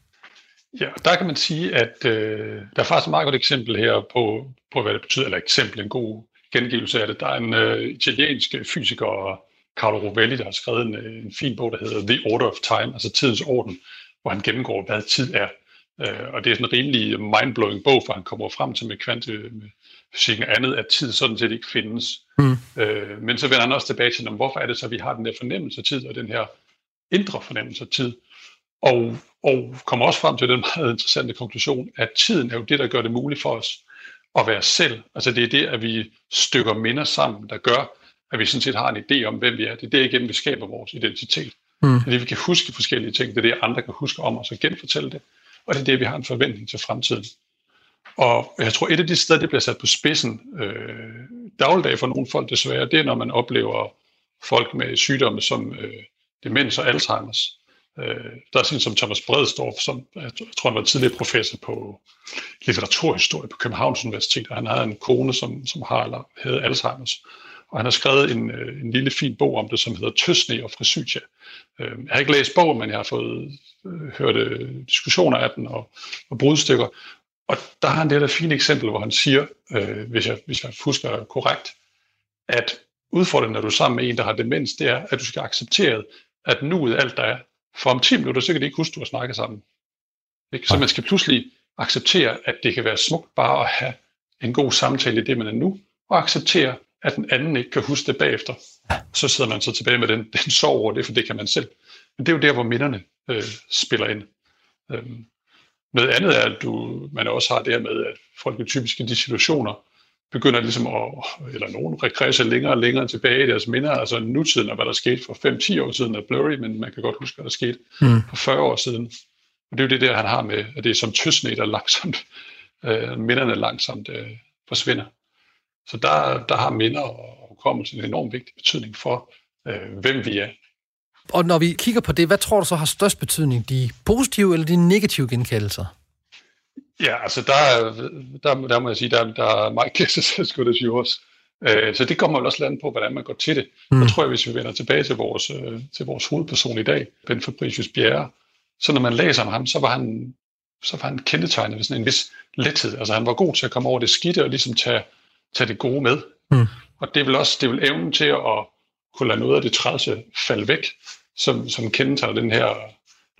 Ja, der kan man sige, at øh, der er faktisk et meget godt eksempel her på, på, hvad det betyder, eller eksempel, en god gengivelse af det. Der er en øh, italiensk fysiker, Carlo Rovelli, der har skrevet en, øh, en fin bog, der hedder The Order of Time, altså tidens orden, hvor han gennemgår, hvad tid er. Øh, og det er sådan en rimelig mindblowing bog, for han kommer frem til med kvantefysikken andet, at tid sådan set ikke findes. Mm. Øh, men så vender han også tilbage til, hvorfor er det så, at vi har den der fornemmelse af tid, og den her indre fornemmelse af tid. Og, og kommer også frem til den meget interessante konklusion, at tiden er jo det, der gør det muligt for os at være selv. Altså det er det, at vi stykker minder sammen, der gør, at vi sådan set har en idé om, hvem vi er. Det er det igen, vi skaber vores identitet. Mm. Det er det, vi kan huske forskellige ting. Det er det, andre kan huske om os og genfortælle det. Og det er det, vi har en forventning til fremtiden. Og jeg tror, et af de steder, det bliver sat på spidsen øh, dagligdag for nogle folk desværre, det er, når man oplever folk med sygdomme som øh, demens og Alzheimer's. Øh, der er sådan som Thomas Bredstorff, som jeg tror, han var tidligere professor på litteraturhistorie på Københavns Universitet, og han havde en kone, som, som har eller havde Alzheimer's. Og han har skrevet en, øh, en lille fin bog om det, som hedder Tøsne og Frisytja. Øh, jeg har ikke læst bogen, men jeg har fået øh, hørt øh, diskussioner af den og, og brudstykker. Og der har han det der fine eksempel, hvor han siger, øh, hvis, jeg, hvis jeg husker korrekt, at udfordringen, når du er sammen med en, der har demens, det er, at du skal acceptere, at nuet alt der er, for om 10 minutter, så kan det ikke huske, at du har snakket sammen. Ikke? Så man skal pludselig acceptere, at det kan være smukt bare at have en god samtale i det, man er nu, og acceptere, at den anden ikke kan huske det bagefter. Så sidder man så tilbage med den, den sorg over det, for det kan man selv. Men det er jo der, hvor minderne øh, spiller ind. Øhm, noget andet er, at du, man også har det her med, at folk i typisk i de situationer begynder ligesom at, eller nogen sig længere og længere tilbage i deres minder, altså nutiden af, hvad der skete for 5-10 år siden er blurry, men man kan godt huske, hvad der skete mm. for 40 år siden. Og det er jo det der, han har med, at det er som tøsne, der langsomt, øh, minderne langsomt øh, forsvinder. Så der, der har minder og hukommelse en enormt vigtig betydning for, øh, hvem vi er. Og når vi kigger på det, hvad tror du så har størst betydning? De positive eller de negative genkaldelser? Ja, altså der, der, der må jeg sige, der, der er meget good as yours. Øh, så det kommer vel også land på, hvordan man går til det. Mm. Jeg tror jeg, hvis vi vender tilbage til vores, øh, til vores hovedperson i dag, Ben Fabricius Bjerre, så når man læser om ham, så var han, så var han kendetegnet ved sådan en vis lethed. Altså han var god til at komme over det skidte og ligesom tage, tage det gode med. Mm. Og det vil også det vil evnen til at kunne lade noget af det trælse falde væk, som, som kendetegner den her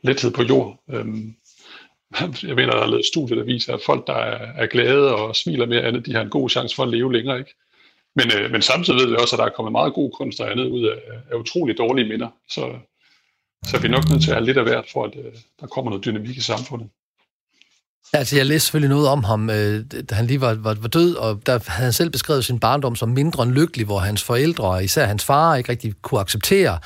lethed på jord. Øhm, jeg mener, der er lavet studier, der viser, at folk, der er, er glade og smiler mere andet, de har en god chance for at leve længere. Ikke? Men, øh, men samtidig ved vi også, at der er kommet meget god kunst og andet ud af, af utrolig dårlige minder. Så, så vi er nok nødt til at have lidt af hvert, for at øh, der kommer noget dynamik i samfundet. Altså, jeg læste selvfølgelig noget om ham, øh, da han lige var, var, var død, og der havde han selv beskrevet sin barndom som mindre end lykkelig, hvor hans forældre, især hans far, ikke rigtig kunne acceptere,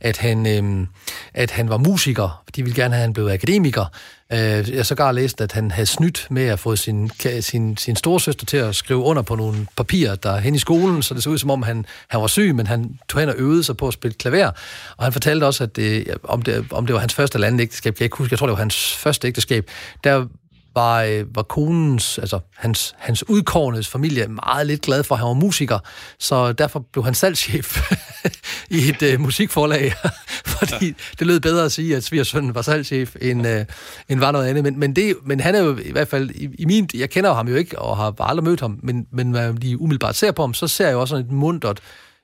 at han, øh, at han var musiker. De ville gerne have, at han blev akademiker. Øh, jeg så gar læst, at han havde snydt med at få sin, sin, sin storesøster til at skrive under på nogle papirer, der hen i skolen, så det så ud som om, han, han var syg, men han tog hen og øvede sig på at spille klaver. Og han fortalte også, at det, om, det, om det var hans første eller andet ægteskab, kan jeg ikke huske, jeg tror, det var hans første ægteskab, der var, øh, var konens, altså hans, hans udkårnes familie meget lidt glad for, at han var musiker, så derfor blev han salgschef i et øh, musikforlag, fordi ja. det lød bedre at sige, at svigersønnen var salgschef, end, øh, end var noget andet. Men, men, det, men han er jo i hvert fald, i, i min, jeg kender ham jo ikke, og har aldrig mødt ham, men, men når jeg lige umiddelbart ser på ham, så ser jeg jo også sådan et mundret,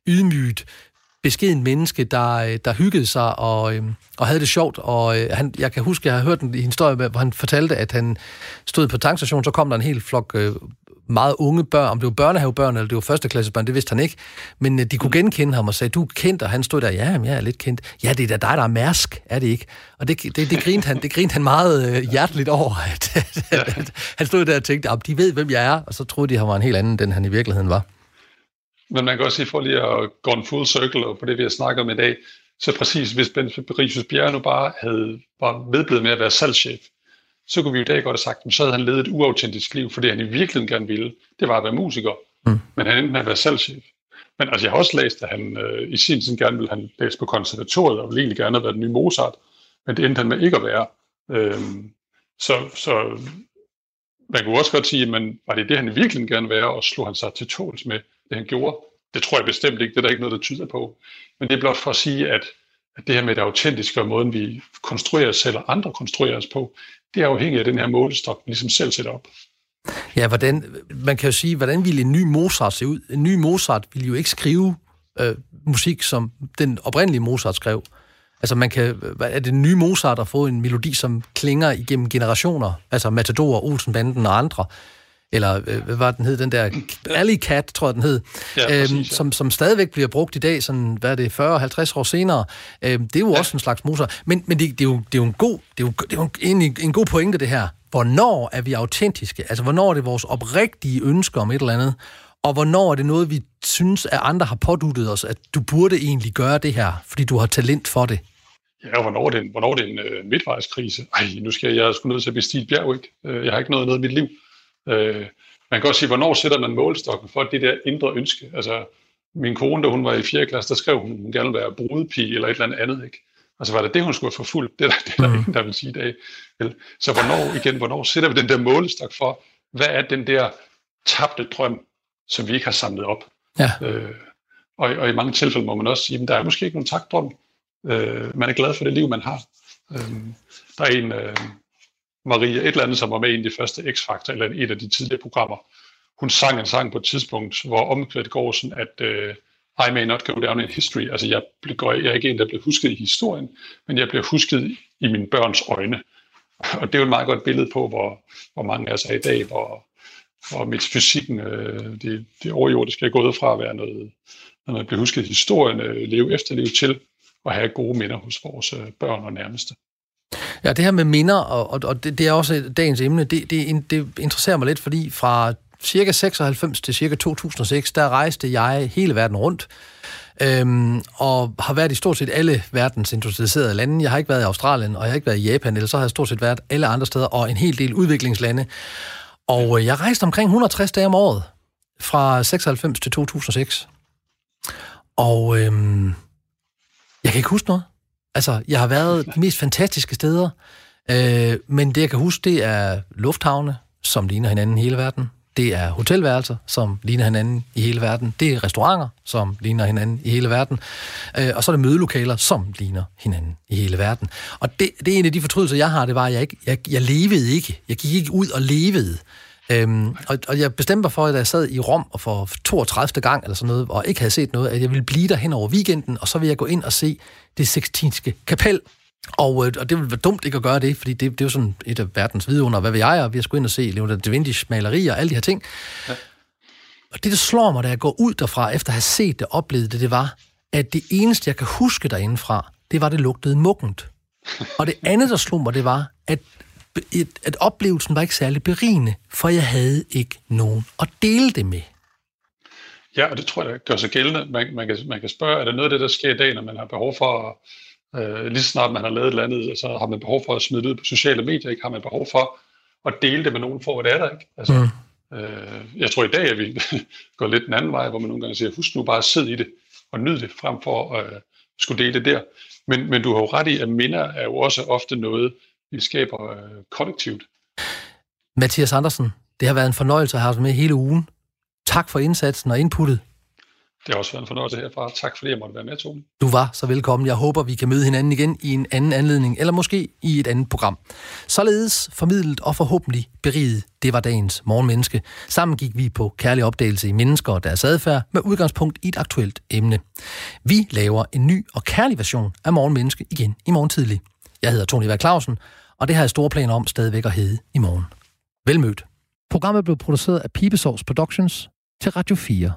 ydmygt, beskeden menneske, der, øh, der hyggede sig og, øh, og havde det sjovt. Og øh, han, jeg kan huske, jeg har hørt en historie, hvor han fortalte, at han stod på tankstationen, så kom der en hel flok øh, meget unge børn, om det var børnehavebørn eller det var førsteklassebørn, det vidste han ikke. Men øh, de kunne genkende ham og sagde, du er kendt, og han stod der, ja, jeg er lidt kendt. Ja, det er da dig, der er mærsk, er det ikke? Og det, det, det, grinte, han, det grinte han meget øh, hjerteligt over, at, at, at, at han stod der og tænkte, de ved, hvem jeg er, og så troede de, han var en helt anden, end han i virkeligheden var. Men man kan også sige, for lige at gå en full circle og på det, vi har snakket om i dag, så præcis, hvis Ben Bericius Bjerre nu bare havde, var vedblevet med at være salgschef, så kunne vi i dag godt have sagt, at så havde han levet et uautentisk liv, for det han i virkeligheden gerne ville, det var at være musiker. Mm. Men han endte med at være salgschef. Men altså, jeg har også læst, at han øh, i sin tid gerne ville han læse på konservatoriet, og ville egentlig gerne have været den nye Mozart, men det endte han med ikke at være. Øhm, så, så man kunne også godt sige, men var det det, han virkelig gerne være, og slog han sig til tåls med det, han gjorde? Det tror jeg bestemt ikke, det er der ikke noget, der tyder på. Men det er blot for at sige, at, at det her med det autentiske og måden, vi konstruerer os selv og andre konstruerer os på, det er afhængigt af den her målestok, vi ligesom selv sætter op. Ja, hvordan, man kan jo sige, hvordan ville en ny Mozart se ud? En ny Mozart ville jo ikke skrive øh, musik, som den oprindelige Mozart skrev. Altså man kan, er det nye Mozart at få en melodi, som klinger igennem generationer, altså Matador, Olsenbanden og andre, eller øh, hvad var den hed, den der Alley Cat, tror jeg den hed, ja, præcis, øhm, ja. som, som stadigvæk bliver brugt i dag, sådan, hvad er det, 40-50 år senere. Øhm, det er jo ja. også en slags Mozart. Men, men det, det, er jo, det er jo en god, det er jo, det er jo en, en god pointe, det her. Hvornår er vi autentiske? Altså, hvornår er det vores oprigtige ønsker om et eller andet? Og hvornår er det noget, vi synes, at andre har påduttet os, at du burde egentlig gøre det her, fordi du har talent for det? Ja, hvornår er det en, hvornår er det en uh, midtvejskrise? Ej, nu skal jeg, jeg skulle nødt til at bestige bjerg, ikke? Uh, jeg har ikke noget, noget i mit liv. Uh, man kan også sige, hvornår sætter man målstokken for det der indre ønske? Altså, min kone, da hun var i 4. klasse, der skrev hun, hun gerne ville være brudepige eller et eller andet, ikke? Altså, var det det, hun skulle have forfulgt? Det er der, det er der mm. ingen, der vil sige i dag. Så hvornår, igen, hvornår sætter vi den der målestok for, hvad er den der tabte drøm, som vi ikke har samlet op? Ja. Øh, og, og i mange tilfælde må man også sige, at der er måske ikke nogen takdrøm. Øh, man er glad for det liv, man har. Øh, der er en, øh, Maria, et eller andet, som var med i en af de første X-Factor, eller et af de tidligere programmer. Hun sang en sang på et tidspunkt, hvor omkvædet går sådan, at uh, I may not go down in history. Altså, jeg, bliver, jeg er ikke en, der bliver husket i historien, men jeg bliver husket i mine børns øjne. Og det er jo et meget godt billede på, hvor, hvor mange af os er i dag, hvor, hvor metafysikken, øh, det, det overjordiske er gået fra at være noget, når man bliver husket i historien, øh, leve efterliv til at have gode minder hos vores øh, børn og nærmeste. Ja, det her med minder, og, og, og det, det er også dagens emne, det, det, det interesserer mig lidt, fordi fra cirka 96 til cirka 2006, der rejste jeg hele verden rundt, øhm, og har været i stort set alle verdens industrialiserede lande. Jeg har ikke været i Australien, og jeg har ikke været i Japan, eller så har jeg stort set været alle andre steder, og en hel del udviklingslande. Og øh, jeg rejste omkring 160 dage om året, fra 96 til 2006. Og øhm, jeg kan ikke huske noget. Altså, jeg har været de mest fantastiske steder, øh, men det, jeg kan huske, det er lufthavne, som ligner hinanden i hele verden. Det er hotelværelser, som ligner hinanden i hele verden. Det er restauranter, som ligner hinanden i hele verden. Øh, og så er det mødelokaler, som ligner hinanden i hele verden. Og det, det er en af de fortrydelser, jeg har, det var, at jeg, ikke, jeg, jeg levede ikke. Jeg gik ikke ud og levede. Øhm, og, og jeg bestemte mig for, at jeg sad i Rom og for 32. gang eller sådan noget, og ikke havde set noget, at jeg ville blive der hen over weekenden, og så ville jeg gå ind og se det sextinske kapel, Og, øh, og det ville være dumt ikke at gøre det, fordi det, det er jo sådan et af verdens vidunder, hvad vil jeg, og vi skulle ind og se Leonardo da Vinci's malerier og alle de her ting. Ja. Og det, der slår mig, da jeg går ud derfra, efter at have set det, oplevet det, det var, at det eneste, jeg kan huske derindefra, det var, det lugtede muggent. Og det andet, der slog mig, det var, at, at oplevelsen var ikke særlig berigende, for jeg havde ikke nogen at dele det med. Ja, og det tror jeg, der gør sig gældende. Man, man, kan, man kan spørge, er der noget af det, der sker i dag, når man har behov for, øh, lige så snart man har lavet et eller andet, så har man behov for at smide det ud på sociale medier, ikke? har man behov for at dele det med nogen for, hvad det er der, ikke? Altså, mm. øh, jeg tror i dag, at vi går lidt den anden vej, hvor man nogle gange siger, husk nu bare at sidde i det og nyde det, frem for at øh, skulle dele det der. Men, men du har jo ret i, at minder er jo også ofte noget, vi skaber øh, kollektivt. Mathias Andersen, det har været en fornøjelse at have dig med hele ugen. Tak for indsatsen og inputtet. Det har også været en fornøjelse herfra. Tak fordi jeg måtte være med, Tone. Du var så velkommen. Jeg håber, vi kan møde hinanden igen i en anden anledning, eller måske i et andet program. Således formidlet og forhåbentlig beriget, det var dagens morgenmenneske. Sammen gik vi på kærlig opdagelse i mennesker og deres adfærd med udgangspunkt i et aktuelt emne. Vi laver en ny og kærlig version af morgenmenneske igen i morgen tidlig. Jeg hedder Tony Vær Clausen, og det har jeg store planer om stadigvæk at hedde i morgen. Velmødt. Programmet blev produceret af Pibesovs Productions til Radio 4.